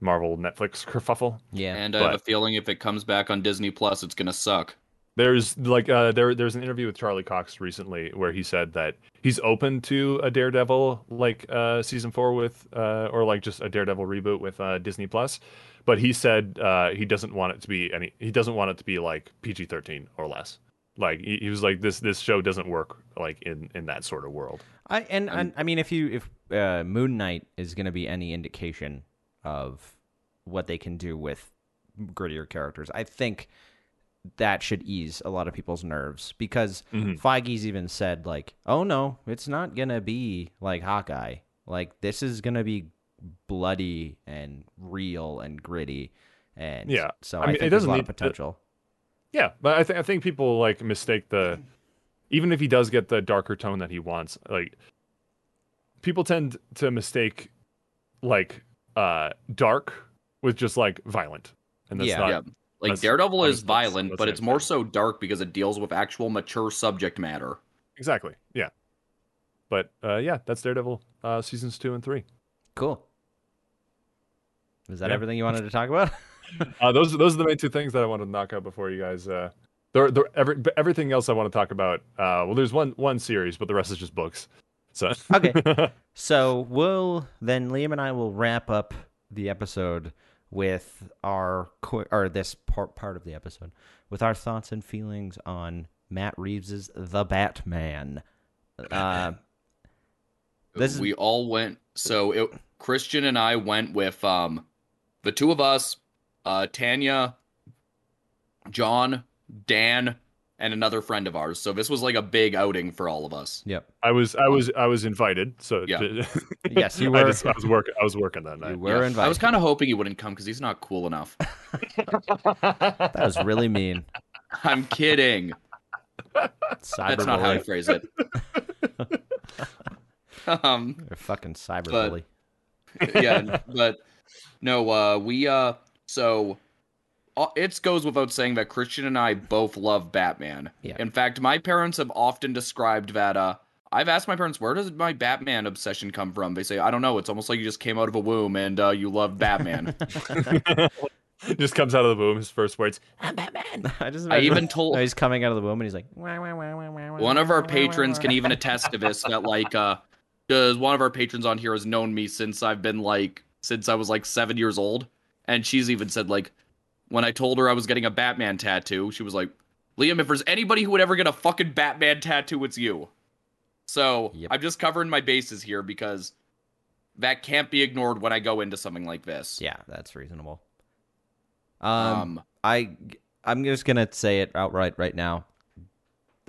Marvel Netflix kerfuffle. Yeah. And I have a feeling if it comes back on Disney Plus, it's gonna suck. There's like uh, there there's an interview with Charlie Cox recently where he said that he's open to a Daredevil like uh, season four with uh, or like just a Daredevil reboot with uh, Disney Plus, but he said uh, he doesn't want it to be any he doesn't want it to be like PG thirteen or less. Like he, he was like this this show doesn't work like in in that sort of world. I and, and I mean, if you if uh, Moon Knight is going to be any indication of what they can do with grittier characters, I think that should ease a lot of people's nerves because Mhm. Feige's even said like, "Oh no, it's not gonna be like Hawkeye. Like this is gonna be bloody and real and gritty." And Yeah. so I I, mean, think it there's a lot need of potential. Yeah, but I think I think people like mistake the even if he does get the darker tone that he wants, like people tend to mistake like uh dark with just like violent. And that's Yeah. not yeah. Like that's- Daredevil is that's- violent, that's but it's more so dark because it deals with actual mature subject matter. exactly. Yeah. But uh yeah, that's Daredevil uh seasons 2 and 3. Cool. Is that Yeah. everything you wanted to talk about? Uh those those are the main two things that I want to knock out before you guys uh there, there, every, everything else I want to talk about. Uh, well, there's one one series, but the rest is just books. So Okay. So we'll then Liam and I will wrap up the episode with our or this part part of the episode with our thoughts and feelings on Matt Reeves's The Batman. Uh, This is- we all went. So it, Christian and I went with um, the two of us, uh, Tanya, John, Dan, and another friend of ours. So this was like a big outing for all of us. yep. I was I was I was invited. So Yeah. Yes, you I, were. just, I was working. I was working that night. You were Yeah. invited. I was kind of hoping he wouldn't come because he's not cool enough. that was really mean. I'm kidding. Cyberbully. That's not how I phrase it. um. You're a fucking cyberbully. yeah, but no, uh, we uh, so uh, it goes without saying that Christian and I both love Batman. Yeah. In fact, my parents have often described that. Uh, I've asked my parents, where does my Batman obsession come from? They say, I don't know. It's almost like you just came out of a womb and uh, you love Batman. just comes out of the womb. His first words. I just I even told No, he's coming out of the womb and he's like, one of our patrons can even attest to this. That like, uh, because one of our patrons on here has known me since I've been like since I was like seven years old, and she's even said like, when I told her I was getting a Batman tattoo, she was like, Liam, if there's anybody who would ever get a fucking Batman tattoo, it's you. So Yep. I'm just covering my bases here because that can't be ignored when I go into something like this. Yeah, that's reasonable. Um, Um, I I'm just gonna say it outright right now.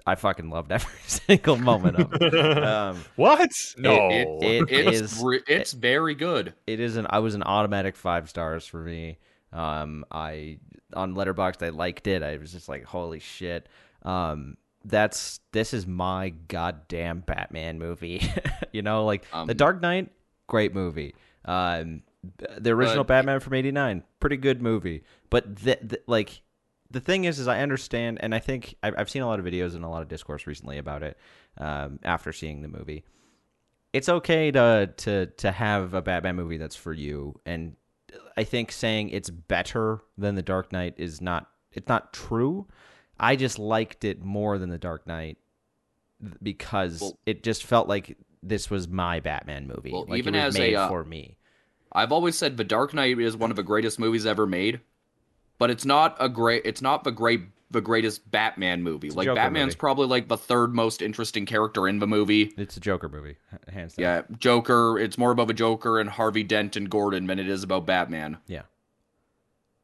I fucking loved every single moment of it. Um, What? No. it- it- it's it's very good. it is an I was an automatic five stars for me. Um, I on Letterboxd I liked it. I was just like, holy shit. Um, that's this is my goddamn Batman movie. you know, like Um, The Dark Knight, great movie. Um, the original But- Batman from '89, pretty good movie. But the, the, like, the thing is, is I understand, and I think I've, I've seen a lot of videos and a lot of discourse recently about it. Um, after seeing the movie, it's okay to to to have a Batman movie that's for you, and I think saying it's better than the Dark Knight is not it's not true. I just liked it more than the Dark Knight because Well- it just felt like this was my Batman movie. Well, like even it was as a, made uh, for me. I've always said The Dark Knight is one of the greatest movies ever made, but it's not a great. It's not the great, the greatest Batman movie. a Like Batman's movie. probably like the third most interesting character in the movie. It's a Joker movie, hands down. Yeah, Joker. It's more about a Joker and Harvey Dent and Gordon than it is about Batman. Yeah.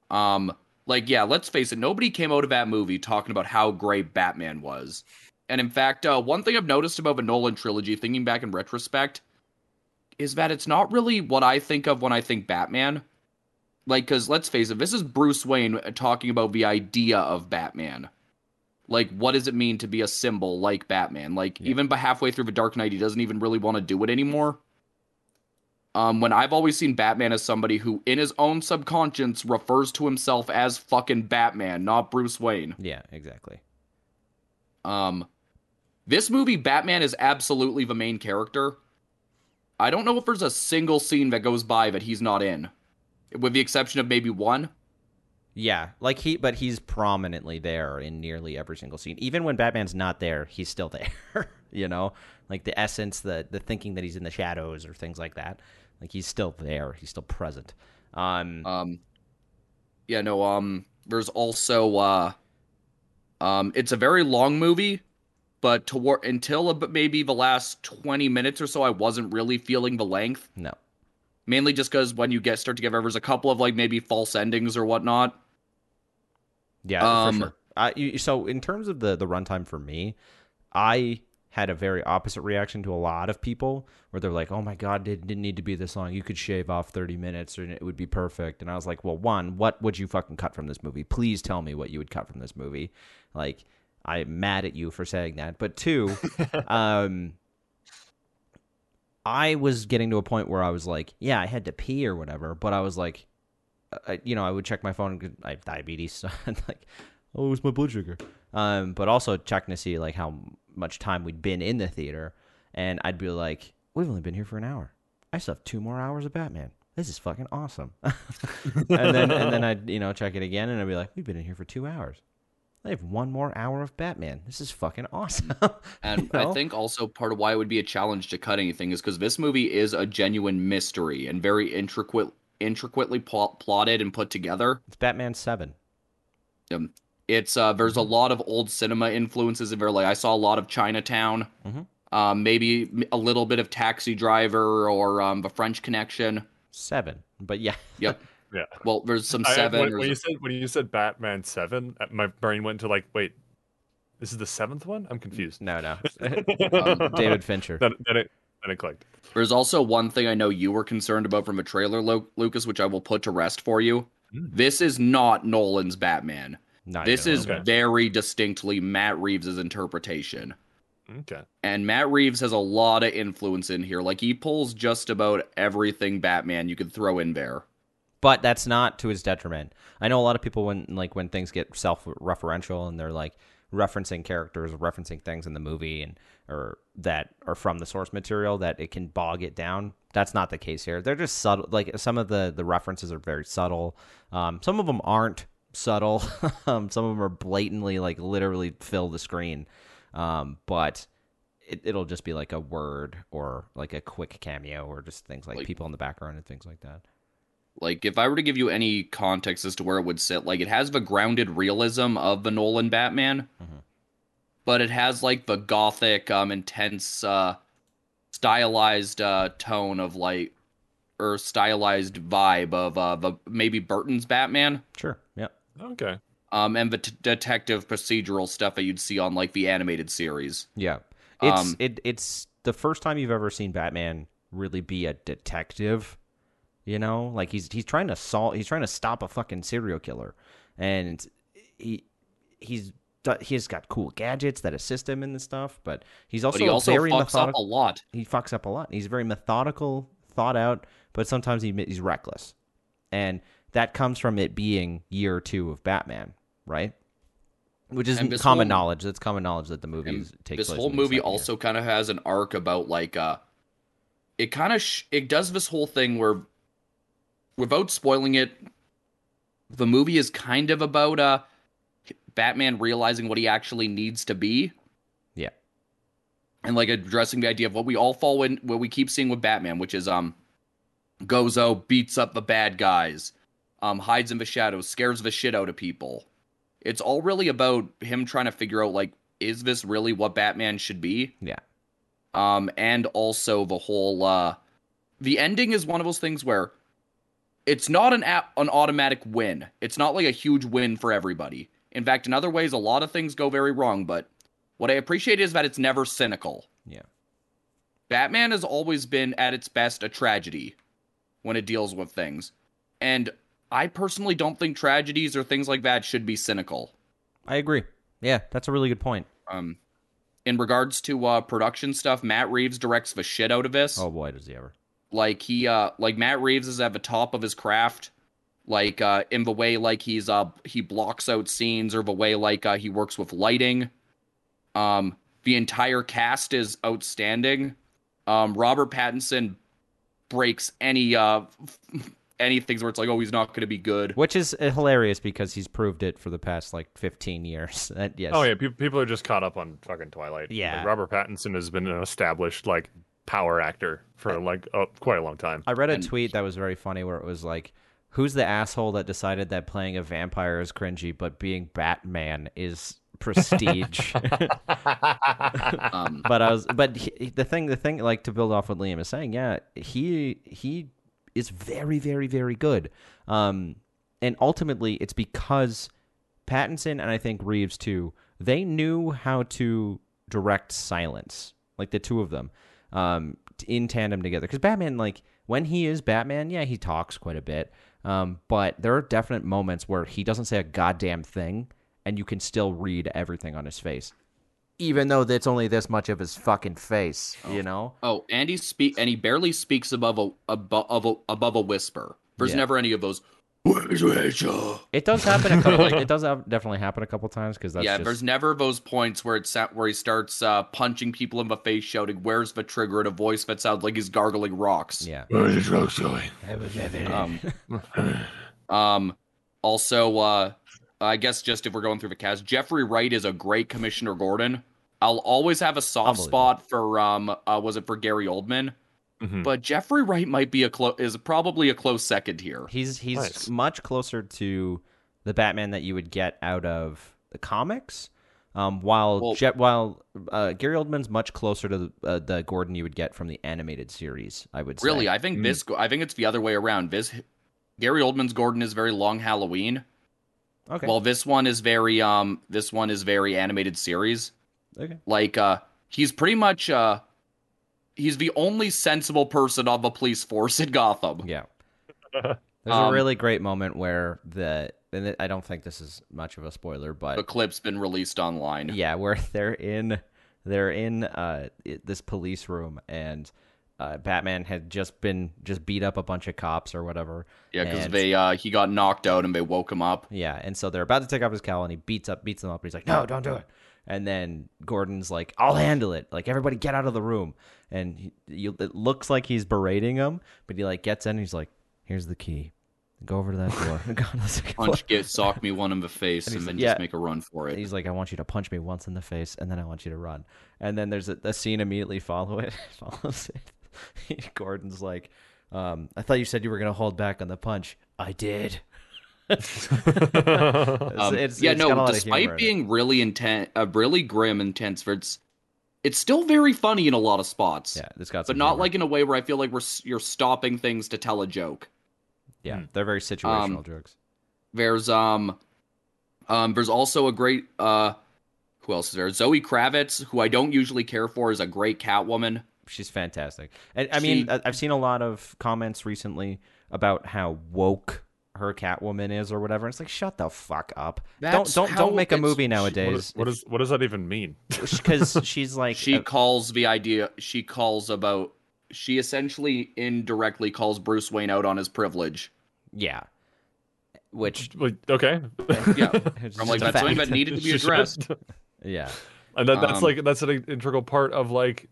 Um, like yeah, let's face it. Nobody came out of that movie talking about how great Batman was. And in fact, uh, one thing I've noticed about the Nolan trilogy, thinking back in retrospect, is that it's not really what I think of when I think Batman. Like, because let's face it, this is Bruce Wayne talking about the idea of Batman. Like, what does it mean to be a symbol like Batman? Like, Yeah. even by halfway through the Dark Knight, he doesn't even really want to do it anymore. Um, when I've always seen Batman as somebody who, in his own subconscious, refers to himself as fucking Batman, not Bruce Wayne. Yeah, exactly. Um, this movie, Batman is absolutely the main character. I don't know if there's a single scene that goes by that he's not in, with the exception of maybe one. Yeah, like he, but he's prominently there in nearly every single scene. Even when Batman's not there, he's still there. you know, like the essence, the the thinking that he's in the shadows or things like that. Like he's still there. He's still present. Um, Um, yeah, no. Um, there's also uh, um, it's a very long movie, but toward until maybe the last twenty minutes or so, I wasn't really feeling the length. no, Mainly just because when you get start to get there, there's a couple of like maybe false endings or whatnot. yeah, Um, for sure. Uh, you, so in terms of the the runtime for me, I had a very opposite reaction to a lot of people where they're like, "Oh my god, it didn't need to be this long. You could shave off 30 minutes and it would be perfect." And I was like, "Well, one, what would you fucking cut from this movie? Please tell me what you would cut from this movie." Like, I'm mad at you for saying that. But two, um I was getting to a point where I was like, yeah, I had to pee or whatever, but I was like, I, you know, I would check my phone. I have diabetes, so I'm like, oh, what's my blood sugar? Um, but also checking to see like how much time we'd been in the theater, and I'd be like, we've only been here for an hour. I still have two more hours of Batman. This is fucking awesome. and then and then I'd you know check it again, and I'd be like, we've been in here for two hours. I have one more hour of Batman. This is fucking awesome. And You know? I think also part of why it would be a challenge to cut anything is because this movie is a genuine mystery and very intricate, intricately pl- plotted and put together. it's Batman Seven. Um, it's uh, there's a lot of old cinema influences in there. Like I saw a lot of Chinatown, Mhm. um, maybe a little bit of Taxi Driver or um, The French Connection. Seven, but yeah, Yep. Yeah. Well, there's some I- seven. when, there's when a- you said when you said Batman Seven, uh, my brain went to like, wait, this is the seventh one. I'm confused. no, no, Um, David Fincher. then, then it then it clicked. There's also one thing I know you were concerned about from the trailer, Lo- Lucas, which I will put to rest for you. Mm. This is not Nolan's Batman. Not This even is little bit. very distinctly Matt Reeves' interpretation. Okay. And Matt Reeves has a lot of influence in here. Like he pulls just about everything Batman you could throw in there. But that's not to his detriment. I know a lot of people when like when things get self-referential and they're like referencing characters, referencing things in the movie and or that are from the source material that it can bog it down. That's not the case here. They're just subtle. Like some of the the references are very subtle. Um, some of them aren't subtle. um, some of them are blatantly like literally fill the screen. Um, but it, it'll just be like a word or like a quick cameo or just things like Like- people in the background and things like that. Like if I were to give you any context as to where it would sit, like it has the grounded realism of the Nolan Batman, Mhm. but it has like the gothic, um, intense, uh, stylized uh, tone of like or stylized vibe of uh, the maybe Burton's Batman. Sure. Yeah. Okay. um, and the t- detective procedural stuff that you'd see on like the animated series. Yeah. It's Um, it it's the first time you've ever seen Batman really be a detective. You know, like he's he's trying to solve he's trying to stop a fucking serial killer. And he he's he's got cool gadgets that assist him in stuff, but he's also, but he also very fucks methodical. up a lot. he fucks up a lot. He's very methodical, thought out, but sometimes he, he's reckless, and that comes from it being year two of Batman, right? Which is common whole- knowledge. That's common knowledge that the movie And is, takes this place whole movie also kind of has an arc about like uh it kind of sh- it does this whole thing where without spoiling it the movie is kind of about uh Batman realizing what he actually needs to be. Yeah, and like addressing the idea of what we all fall in what we keep seeing with Batman which is um Gozo beats up the bad guys um hides in the shadows scares the shit out of people. It's all really about him trying to figure out like is this really what Batman should be? Yeah, um and also the whole uh the ending is one of those things where it's not an a- an automatic win it's not like a huge win for everybody in fact in other ways a lot of things go very wrong but what i appreciate is that it's never cynical yeah. batman has always been at its best a tragedy when it deals with things and i personally don't think tragedies or things like that should be cynical I agree. Yeah, that's a really good point. um in regards to uh production stuff matt reeves directs the shit out of this Oh boy, does he ever! Like he uh like Matt Reeves is at the top of his craft like uh in the way like he's uh he blocks out scenes or the way like uh he works with lighting um the entire cast is outstanding um Robert Pattinson breaks any uh any things where it's like oh he's not going to be good Which is uh, hilarious because he's proved it for the past like 15 years. That, yes. Oh yeah, people people are just caught up on fucking Twilight. Yeah. Like, Robert Pattinson has been an established like power actor for like oh, quite a long time. I read a And- tweet that was very funny where it was like, "Who's the asshole that decided that playing a vampire is cringy, but being Batman is prestige?" um but I was, but he, the thing, the thing, like to build off what Liam is saying, yeah, he he is very, very, very good. Um, and ultimately, it's because Pattinson and I think Reeves too, they knew how to direct silence, like the two of them, um, in tandem together. Because Batman, like when he is Batman, yeah, he talks quite a bit, um, but there are definite moments where he doesn't say a goddamn thing, and you can still read everything on his face even though that's only this much of his fucking face, you know? oh and he speak and he barely speaks above a above a, above a whisper there's Yeah. never any of those "Where's Rachel?" It does happen a couple. Times. It does have, definitely happen a couple times because that's yeah, just there's never those points where it's at where he starts uh, punching people in the face, shouting "Where's the trigger?" in a voice that sounds like he's gargling rocks. yeah. Where's the drugs going? Um, um, also, uh, I guess just if we're going through the cast, Jeffrey Wright is a great Commissioner Gordon. I'll always have a soft spot for um, uh, was it for Gary Oldman? Mhm. But Jeffrey Wright might be a close is probably a close second here. He's he's Nice. much closer to the Batman that you would get out of the comics. Um, while Well- Jet, while uh, Gary Oldman's much closer to the, uh, the Gordon you would get from the animated series, I would say. Really, I think this. I think it's the other way around. This Gary Oldman's Gordon is very long Halloween. okay. Well, this one is very um this one is very animated series. okay. Like uh he's pretty much uh he's the only sensible person on the police force in Gotham. Yeah. There's a Um, really great moment where the and I don't think this is much of a spoiler, but The clip's been released online. yeah, where they're in they're in uh this police room and uh, Batman had just been just beat up a bunch of cops or whatever. Yeah, because they uh he got knocked out and they woke him up. Yeah, and so they're about to take off his cowl, and he beats up, beats them up. And he's like, "No, don't do it." And then Gordon's like, "I'll handle it. Like everybody, get out of the room." And he, you, it looks like he's berating him, but he like gets in. and He's like, "Here's the key. Go over to that door. To the second floor." Punch get sock me one in the face And and, then like, yeah. just make a run for it. He's like, I want you to punch me once in the face, and then I want you to run. And then there's a, a scene immediately follow it follows it. Gordon's like, um, I thought you said you were gonna hold back on the punch. I did. It's- Um, it's- yeah, it's got a no, lot of despite it. being really intense, uh, really grim, intense, for it's it's still very funny in a lot of spots. yeah, it's got, but some not humor. like in a way where I feel like we're you're stopping things to tell a joke. yeah, they're very situational Um, jokes. There's um um there's also a great uh who else is there? Zoe Kravitz, who I don't usually care for, is a great Catwoman. She's fantastic. And I mean, She- I- I've seen a lot of comments recently about how woke her Catwoman is or whatever. It's like shut the fuck up. Don't don't don't make a movie nowadays is, what, is, what does that even mean? because she's like she uh, calls the idea she calls about she essentially indirectly calls Bruce Wayne out on his privilege. yeah, which okay. Yeah. it's I'm like that's something fact. that needed to be addressed. yeah. and that, that's Um, like that's an integral part of like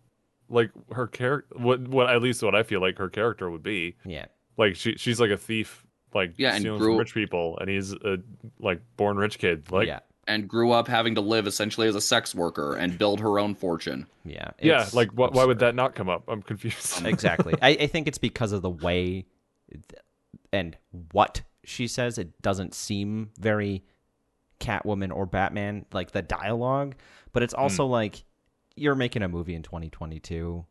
like her character what what at least what i feel like her character would be Yeah. like she she's like a thief like Yeah, and stealing grew- from rich people and he's a like born rich kid like yeah. and grew up having to live essentially as a sex worker and build her own fortune. Yeah. yeah like wh- why would that not come up i'm confused exactly. I, I think it's because of the way th- and what she says. It doesn't seem very Catwoman or Batman, like the dialogue. But it's also hmm. like you're making a movie in 2022,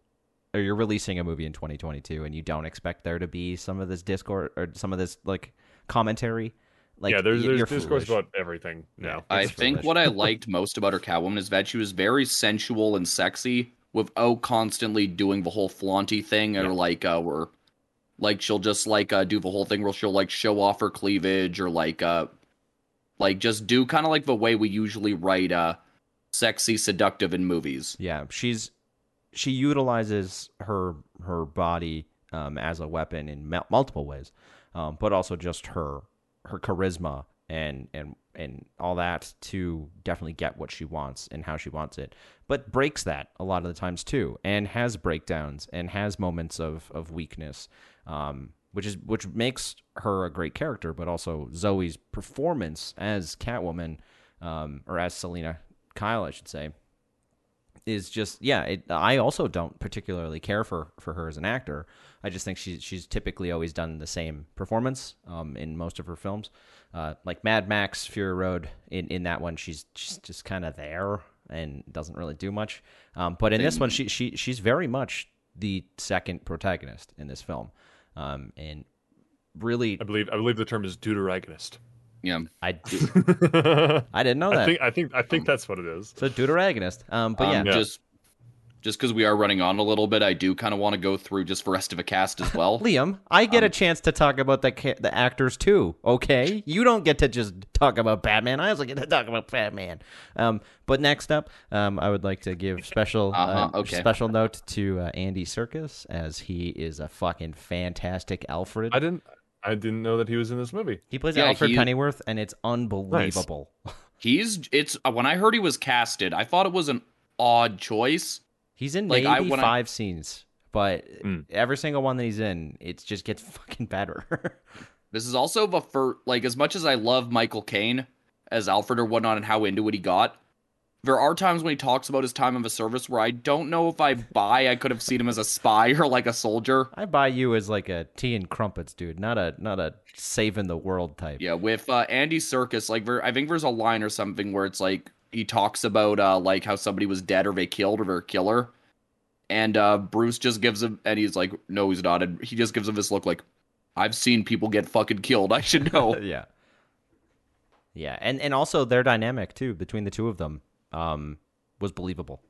or you're releasing a movie in 2022, and you don't expect there to be some of this discord or some of this like commentary. Like yeah there's there's you're discourse foolish. about everything now I It's think foolish. what I liked most about her Catwoman is that she was very sensual and sexy without constantly doing the whole flaunty thing or Yeah. like uh where like she'll just like uh do the whole thing where she'll like show off her cleavage or like uh like just do kind of like the way we usually write uh sexy seductive in movies. Yeah, she's she utilizes her her body um, as a weapon in mul- multiple ways, um, but also just her her charisma and and and all that to definitely get what she wants and how she wants it. But breaks that a lot of the times too, and has breakdowns and has moments of of weakness, um, which is which makes her a great character. But also Zoe's performance as Catwoman, um, or as Selina Kyle, I should say, is just yeah. It, I also don't particularly care for for her as an actor. I just think she's she's typically always done the same performance um, in most of her films. Uh, like Mad Max Fury Road, in in that one, she's just kind of there and doesn't really do much. Um, but in this one, she she she's very much the second protagonist in this film, um, and really, i believe i believe the term is deuteragonist Yeah. I do, i I didn't know that. I think i think i think that's what it is so deuteragonist. Um, but Um, yeah, Yeah. just just because we are running on a little bit, I do kind of want to go through just the rest of a cast as well. Liam, I get a chance to talk about the ca- the actors too. Okay, you don't get to just talk about Batman. I also get to talk about Batman. Um, but next up, um, I would like to give special Uh-huh, uh, okay. special note to uh, Andy Serkis as he is a fucking fantastic Alfred. i didn't i didn't know that he was in this movie he plays Yeah, Alfred he- Pennyworth, and it's unbelievable. He's it's uh, when I heard he was casted, I thought it was an odd choice. He's in Like, maybe I- when I- five scenes, but Mm. every single one that he's in, it just gets fucking better. This is also the first, like, as much as I love Michael Caine as Alfred or whatnot and how into it he got, there are times when he talks about his time of the service where I don't know if I buy I could have seen him as a spy or like a soldier. I buy you as like a tea and crumpets dude, not a not a saving the world type. Yeah, with uh, Andy Serkis, like, I think there's a line or something where it's like he talks about uh, like how somebody was dead or they killed or they're a killer, and uh, Bruce just gives him, and he's like, no, he's not, and he just gives him this look like, I've seen people get fucking killed. I should know. yeah. Yeah, and and also their dynamic too between the two of them um, was believable.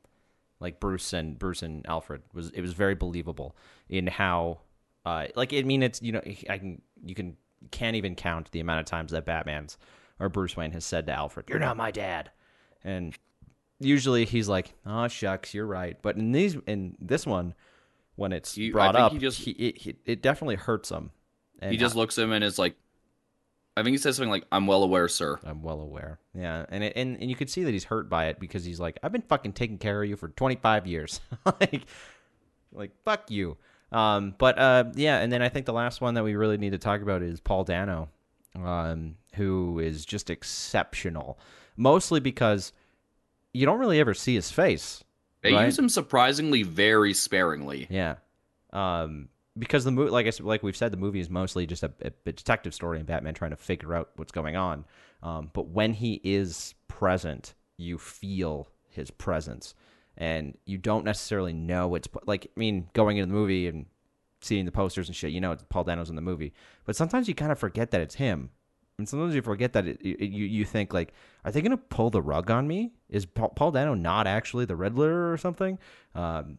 Like Bruce and Bruce and Alfred was it was very believable in how uh, like I mean it's you know I can you can can't even count the amount of times that Batman's or Bruce Wayne has said to Alfred, "You're not my dad," and usually he's like, "Oh shucks, you're right." But in these in this one, when it's He- brought up, he just- he, it, it definitely hurts him. And he just looks at him and is like, I think he says something like, "I'm well aware, sir." I'm well aware. Yeah, and it, and and you could see that he's hurt by it because he's like, I've been fucking taking care of you for 25 years. like, like fuck you. Um, but uh, yeah, and then I think the last one that we really need to talk about is Paul Dano, um, who is just exceptional. Mostly because you don't really ever see his face. They right? use him surprisingly very sparingly. Yeah. Um, because the movie, like I said, like we've said, the movie is mostly just a, a detective story and Batman trying to figure out what's going on. Um, but when he is present, you feel his presence, and you don't necessarily know it's like. I mean, going into the movie and seeing the posters and shit, you know, it's Paul Dano's in the movie. But sometimes you kind of forget that it's him. And sometimes you forget that it, it- you you think like, are they gonna pull the rug on me? Is Paul, Paul Dano not actually the Riddler or something? Um,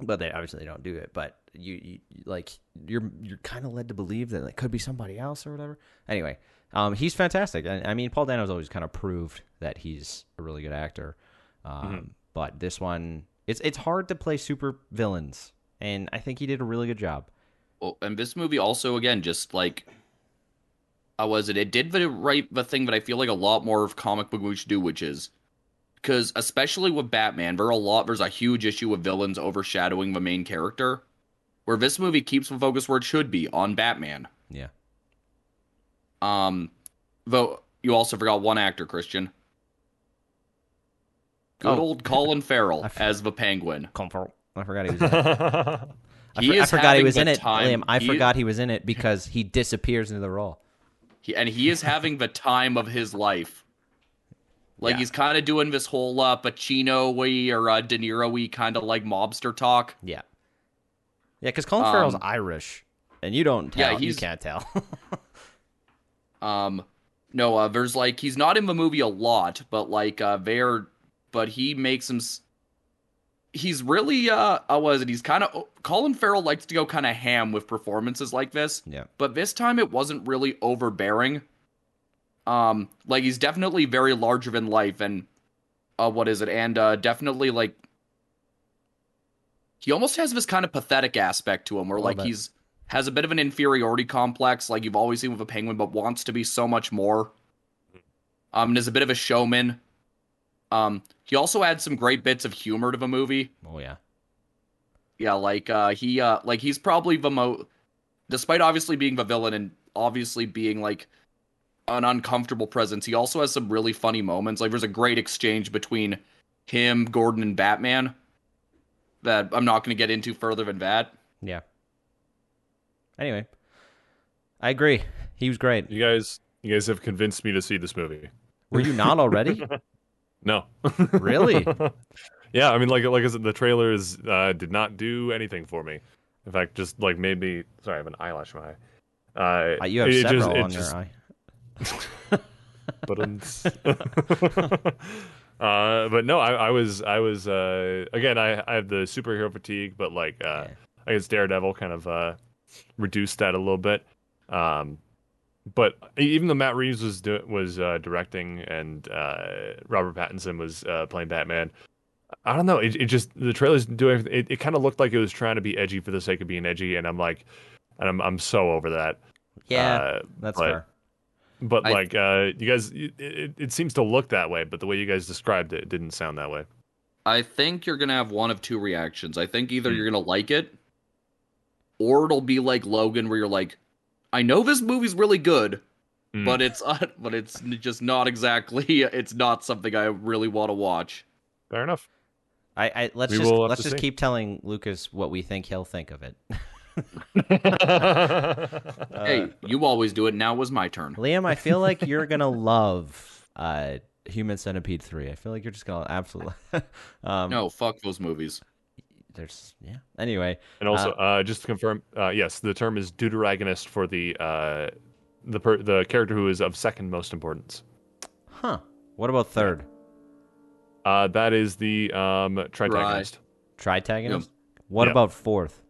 but they obviously they don't do it. But you, you like you're you're kind of led to believe that it could be somebody else or whatever. Anyway, um, he's fantastic. I, I mean, Paul Dano's always kind of proved that he's a really good actor. Um, but this one, it's it's hard to play super villains, and I think he did a really good job. Well, and this movie also again just like how was it? It did the right the thing that I feel like a lot more of comic book movies do, which is because especially with Batman, there are a lot there's a huge issue with villains overshadowing the main character. Where this movie keeps the focus where it should be on Batman. Yeah. Um, though you also forgot one actor, Christian. Good Oh. old Colin Farrell f- as the Penguin. Comfort. I forgot he was. In it. I, for- I forgot he was in it, time- Liam. I he- forgot he was in it because he disappears into the role. He, and he is having the time of his life. Like Yeah. he's kind of doing this whole uh, Pacino y or uh, De Niro y kind of like mobster talk. Yeah. Yeah, because Colin Farrell's Um, Irish, and you don't yeah, tell. you he's- can't tell. Um, no, uh, there's like he's not in the movie a lot, but like uh, there, but he makes him. s- He's really uh, how was it? He's kind of Colin Farrell likes to go kind of ham with performances like this. yeah. but this time it wasn't really overbearing. Um, like he's definitely very larger than life, and uh, what is it? And uh, definitely like he almost has this kind of pathetic aspect to him, where like it. he's has a bit of an inferiority complex, like you've always seen with a penguin, but wants to be so much more. Um, and is a bit of a showman. Um, he also adds some great bits of humor to the movie. Oh yeah. Yeah, like uh he uh like he's probably the most, despite obviously being the villain and obviously being like an uncomfortable presence, he also has some really funny moments. Like there's a great exchange between him, Gordon, and Batman that I'm not gonna get into further than that. Yeah. Anyway, I agree. He was great. you guys, you guys have convinced me to see this movie. Were you not already? No. Really? yeah, I mean, like, like I said, the trailers uh, did not do anything for me. In fact, just like made me. Sorry, I have an eyelash in my eye. Uh, Uh, you have it several just, it on just, your eye. but uh, but no, I, I was I was uh, again I, I have the superhero fatigue, but like uh, Yeah. I guess Daredevil kind of uh, reduced that a little bit. Um, but even though Matt Reeves was do- was uh, directing and uh, Robert Pattinson was uh, playing Batman, I don't know. It, it just the trailers doing it. It kind of looked like it was trying to be edgy for the sake of being edgy, and I'm like, and I'm I'm so over that. Yeah, Uh, that's but- fair. But I- like, uh, you guys, it, it, it seems to look that way, but the way you guys described it, it didn't sound that way. I think you're gonna have one of two reactions. I think either Hmm. you're gonna like it, or it'll be like Logan, where you're like, I know this movie's really good, Hmm. but it's uh, but it's just not exactly. It's not something I really want to watch. Fair enough. I, I let's We just let's just see. keep telling Lucas what we think he'll think of it. hey, you always do it. Now was my turn. Liam, I feel like you're gonna love uh, Human Centipede three. I feel like you're just gonna absolutely. um, No, fuck those movies. there's yeah. Anyway, And also, uh, just to confirm, uh, yes, the term is deuteragonist for the uh, the per- the character who is of second most importance. huh? What about third Uh, that is the um, tritagonist. tritagonist? What Yep. about fourth?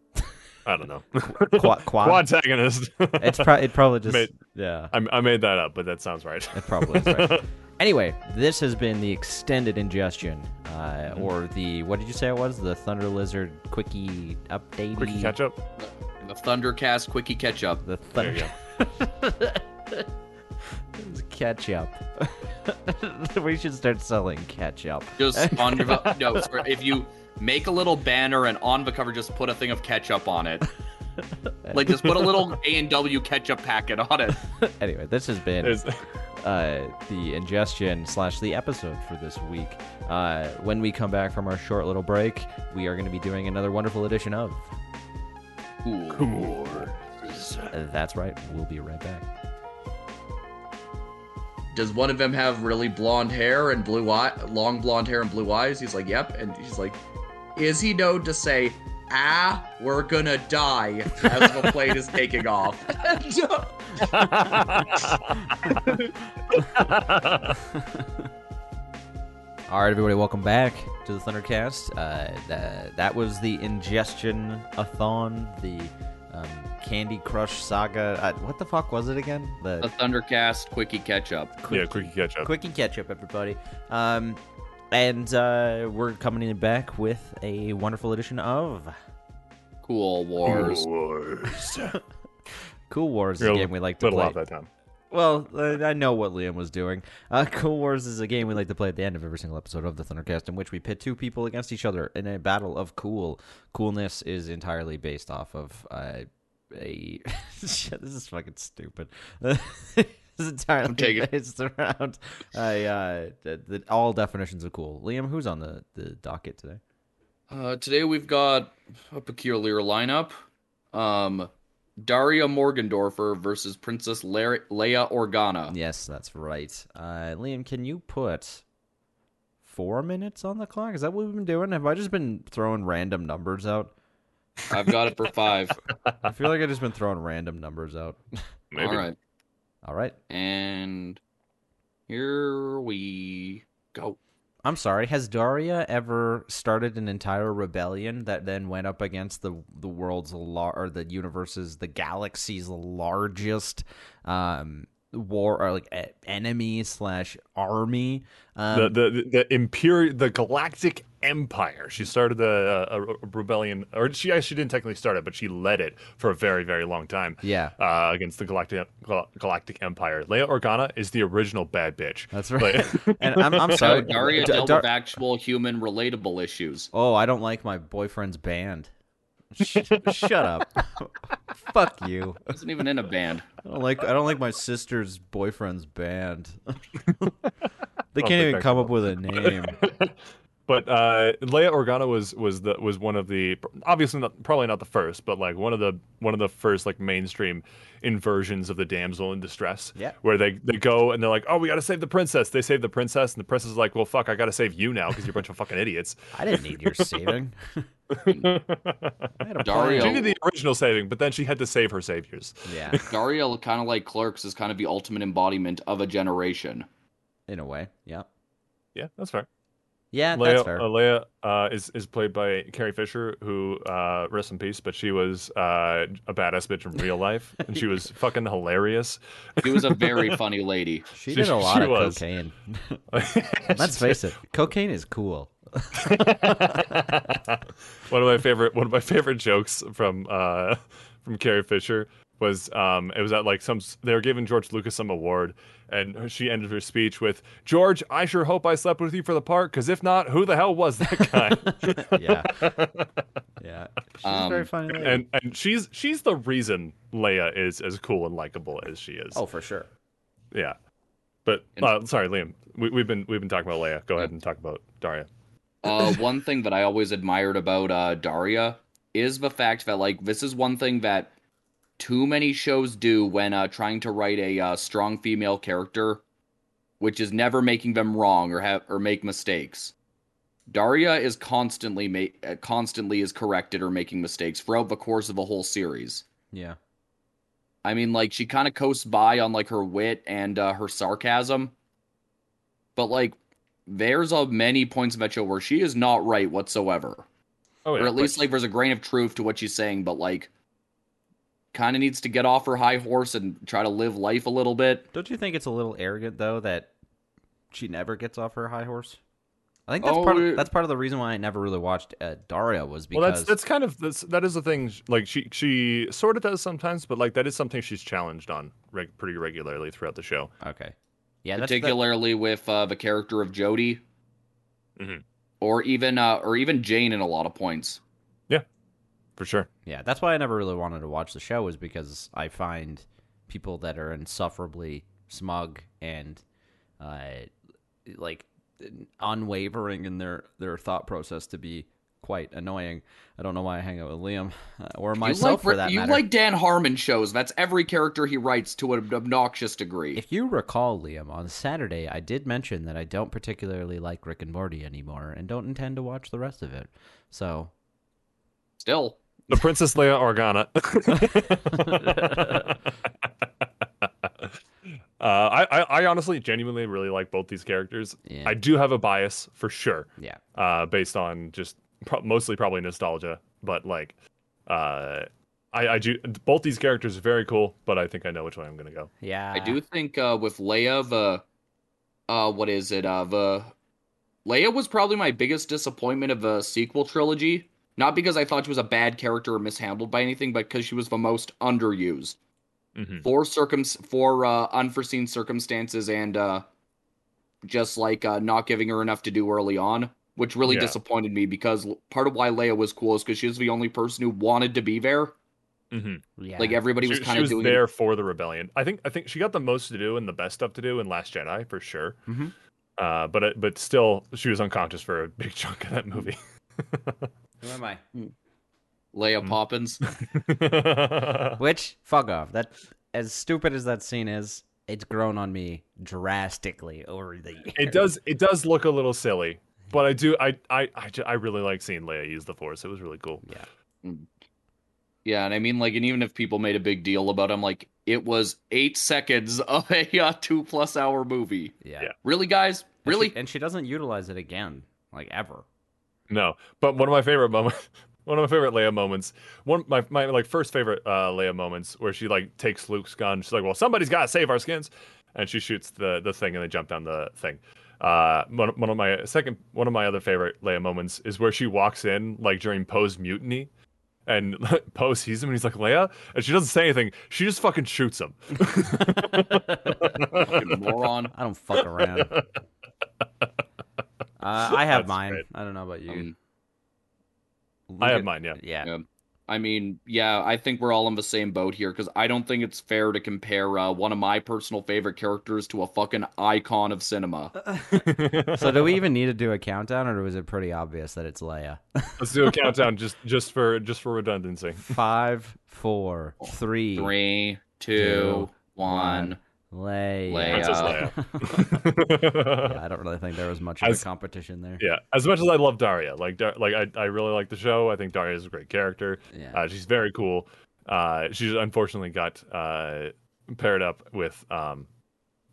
I don't know. Quad. quad? Quadtagonist. It's pro- it probably just Made- yeah. I, I made that up, but that sounds right. It probably is right. anyway, this has been the extended ingestion, uh, or the what did you say it was? The Thunder Lizard quickie update. Quickie catch up. The Thundercast Quickie Catch Up. The There you Thunder go. ketchup. we should start selling ketchup. Just on your no. If you make a little banner and on the cover, just put a thing of ketchup on it. Like just put a little A and W ketchup packet on it. anyway, this has been uh, the ingestion slash the episode for this week. Uh, when we come back from our short little break, we are going to be doing another wonderful edition of. Cool. Uh, that's right. We'll be right back. Does one of them have really blonde hair and blue eye, long blonde hair and blue eyes? He's like, yep. And he's like, is he known to say, ah, we're gonna die as the plane is taking off? All right, everybody, welcome back to the Thundercast. Uh, th- that was the ingestion a-thon, the um, Candy Crush saga. Uh, what the fuck was it again? The The Thundercast Quickie Catch Up. yeah, quickie catch up. Quickie catch up, everybody. Um, and uh, we're coming in back with a wonderful edition of Cool Wars. Cool Wars. Cool Wars, is a game we like to little play. off that time. Well, uh, I know what Liam was doing. Uh, cool Wars is a game we like to play at the end of every single episode of the Thundercast, in which we pit two people against each other in a battle of cool. Coolness is entirely based off of uh, a. Shit, this is fucking stupid. this is entirely take it. based around uh, uh, the, the, all definitions of cool. Liam, who's on the, the docket today? Uh, today we've got a peculiar lineup. Um, Daria Morgendorffer versus Princess Le- Leia Organa. Yes, that's right. Uh, Liam, can you put four minutes on the clock? Is that what we've been doing? Have I just been throwing random numbers out? I've got it for five. I feel like I've just been throwing random numbers out. Maybe. All right. All right. And here we go. I'm sorry. Has Daria ever started an entire rebellion that then went up against the the world's lar- or the universe's the galaxy's largest um war or like enemy slash army? Um, the the the imperial the galactic empire she started a, a, a rebellion or she actually didn't technically start it but she led it for a very very long time yeah. uh, against the galactic galactic empire leia organa is the original bad bitch That's right. Like- and I'm, I'm So sorry. Daria dealt Dar- with actual human relatable issues. Oh, I don't like my boyfriend's band. Sh- shut up. Fuck you. I Wasn't even in a band. I don't like I don't like my sister's boyfriend's band. they can't even come up with a name. But uh, Leia Organa was was the was one of the obviously not, probably not the first, but like one of the one of the first like mainstream inversions of the damsel in distress. Yeah. Where they they go and they're like, oh, we got to save the princess. They save the princess, and the princess is like, well, fuck, I got to save you now because you're a bunch of fucking idiots. I didn't need your saving. I had a Dario- She plan. did the original saving, but then she had to save her saviors. Yeah, Dario, kind of like Clerks, is kind of the ultimate embodiment of a generation. in a way. Yeah. Yeah, that's fair. Yeah, Leia, that's fair. uh, Leia uh, is is played by Carrie Fisher, who uh, rest in peace, but she was uh, a badass bitch in real life, and she was fucking hilarious. She was a very funny lady. she she- did a lot of was. cocaine. Let's face it, cocaine is cool. one of my favorite one of my favorite jokes from uh, from Carrie Fisher was um, it was at like some they were giving George Lucas some award, and she ended her speech with George, I sure hope I slept with you for the part, because if not, who the hell was that guy? Yeah, yeah. She's a very Um, funny. Lady. and and she's she's the reason Leia is as cool and likable as she is. oh, for sure. Yeah. But uh, sorry, Liam. We, we've been we've been talking about Leia. Go ahead and talk about Daria. Uh, one thing that I always admired about uh, Daria is the fact that like this is one thing that too many shows do when uh, trying to write a uh, strong female character, which is never making them wrong or have or make mistakes. Daria is constantly ma- uh, constantly is corrected or making mistakes throughout the course of the whole series. Yeah. I mean, like she kind of coasts by on like her wit and uh, her sarcasm, but like there's a many points of that show where she is not right whatsoever, Oh or at least like there's a grain of truth to what she's saying, but like kind of needs to get off her high horse and try to live life a little bit. Don't you think it's a little arrogant though that she never gets off her high horse? I think that's Oh, part. Of, that's part of the reason why I never really watched uh, Daria was because well, that's that's kind of that's, that is the thing. Like she she sort of does sometimes, but like that is something she's challenged on reg- pretty regularly throughout the show. okay. Yeah, that's that, particularly with uh, the character of Jodie, Mhm. Or even uh, or even Jane in a lot of points. Yeah, for sure. yeah, that's why I never really wanted to watch the show is because I find people that are insufferably smug and uh, like unwavering in their their thought process to be quite annoying. I don't know why I hang out with Liam uh, or myself you like, for that you matter. like Dan Harmon shows. That's every character he writes to an obnoxious degree. If you recall, Liam, on Saturday I did mention that I don't particularly like Rick and Morty anymore and don't intend to watch the rest of it. So Still, The Princess Leia Organa. Uh, I, I I honestly genuinely really like both these characters. Yeah. I do have a bias for sure, Yeah. uh, based on just pro- mostly probably nostalgia, but like, uh, I I do both these characters are very cool, but I think I know which way I'm gonna go. Yeah. I do think uh, with Leia, the uh, what is it? Uh, the Leia was probably my biggest disappointment of the sequel trilogy. Not because I thought she was a bad character or mishandled by anything, but because she was the most underused hmm for circum for uh, unforeseen circumstances and uh, just like uh, not giving her enough to do early on, which really Yeah. disappointed me. Because part of why Leia was cool is because she was the only person who wanted to be there. hmm Yeah. Like everybody was kind of doing there for the rebellion. I think I think she got the most to do and the best stuff to do in Last Jedi for sure. Mhm. Uh, but but still, she was unconscious for a big chunk of that movie. Who am I? Leia Hmm. Poppins. Which fuck off. That as stupid as that scene is, it's grown on me drastically over the years. it does it does look a little silly, but I do I I I, ju- I really like seeing Leia use the Force. It was really cool. Yeah, Yeah, and I mean, like, and even if people made a big deal about him, like, it was eight seconds of a uh, two plus hour movie. Yeah. Yeah. Really, guys? And she- Really? and she doesn't utilize it again, like ever. No, but one of my favorite moments, one of my favorite Leia moments, one my my like first favorite uh, Leia moments where she like takes Luke's gun. She's like, "Well, somebody's got to save our skins," and she shoots the the thing and they jump down the thing. Uh, one, one of my second one of my other favorite Leia moments is where she walks in like during Poe's mutiny. And Poe sees him and he's like, Leia? And she doesn't say anything. She just fucking shoots him. Fucking moron. I don't fuck around. uh, I have That's mine. great. I don't know about you. Um, I have mine, yeah. Yeah. Yeah. I mean, yeah, I think we're all in the same boat here because I don't think it's fair to compare uh, one of my personal favorite characters to a fucking icon of cinema. So do we even need to do a countdown, or was it pretty obvious that it's Leia? Let's do a countdown just just for just for redundancy. Five, four, three, Three, two, two, one. Leia. Leia. Princess Leia. yeah, I don't really think there was much of As- a competition there. Yeah, as much as I love Daria, like Dar- like I, I really like the show. I think Daria is a great character. Yeah. Uh, she's very cool. Uh, she's unfortunately got uh, paired up with um,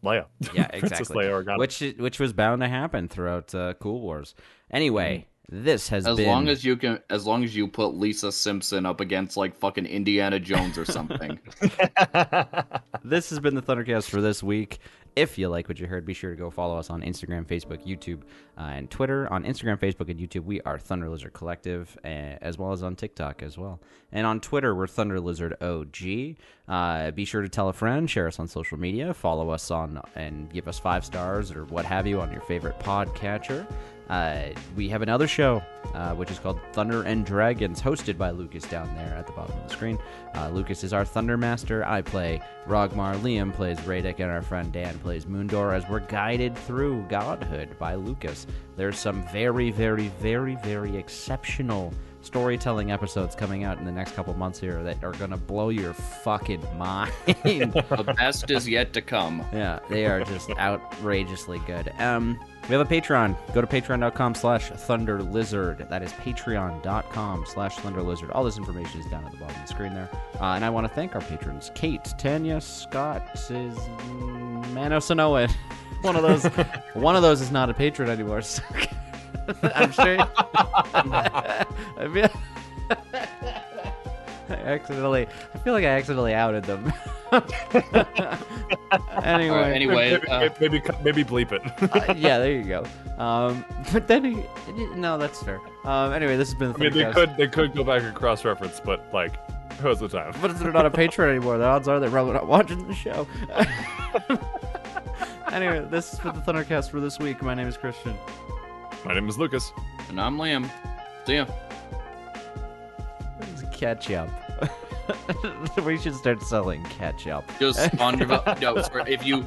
Leia. Yeah, exactly. Leia Organa. Which which was bound to happen throughout uh, Cool Wars. Anyway, this has As been long as you can, as long as you put Lisa Simpson up against like fucking Indiana Jones or something. this has been the Thundercast for this week. If you like what you heard, be sure to go follow us on Instagram, Facebook, YouTube, uh, and Twitter. On Instagram, Facebook, and YouTube, we are Thunder Lizard Collective, uh, as well as on TikTok as well. And on Twitter, we're Thunder Lizard OG. Uh, be sure to tell a friend, share us on social media, follow us on, and give us five stars or what have you on your favorite podcatcher. Uh, we have another show, uh, which is called Thunder and Dragons, hosted by Lucas down there at the bottom of the screen. Uh, Lucas is our Thunder Master. I play Rogmar. Liam plays Radek, and our friend Dan plays Moondor as we're guided through godhood by Lucas. There's some very, very, very, very exceptional storytelling episodes coming out in the next couple months here that are gonna blow your fucking mind. the best is yet to come. Yeah, they are just outrageously good. Um, we have a Patreon. Go to patreon.com slash thunder lizard. That is patreon.com slash thunder lizard. All this information is down at the bottom of the screen there. Uh, and I want to thank our patrons Kate, Tanya, Scott, is Mano. One of those one of those is not a patron anymore. So I'm sure I feel I accidentally I feel like I accidentally outed them. anyway, All right, anyway, maybe, uh, maybe maybe bleep it. uh, yeah, there you go. Um, but then, he, no, that's fair. Um, anyway, this has been the I mean, they Thundercast. could they could go back and cross reference, but like, who's the time? But if they're not a patron anymore, the odds are they're probably not watching the show. anyway, this has been the Thundercast for this week. My name is Christian. My name is Lucas. and I'm Liam. See ya. Ketchup. we should start selling ketchup. Just on your no, sorry, if you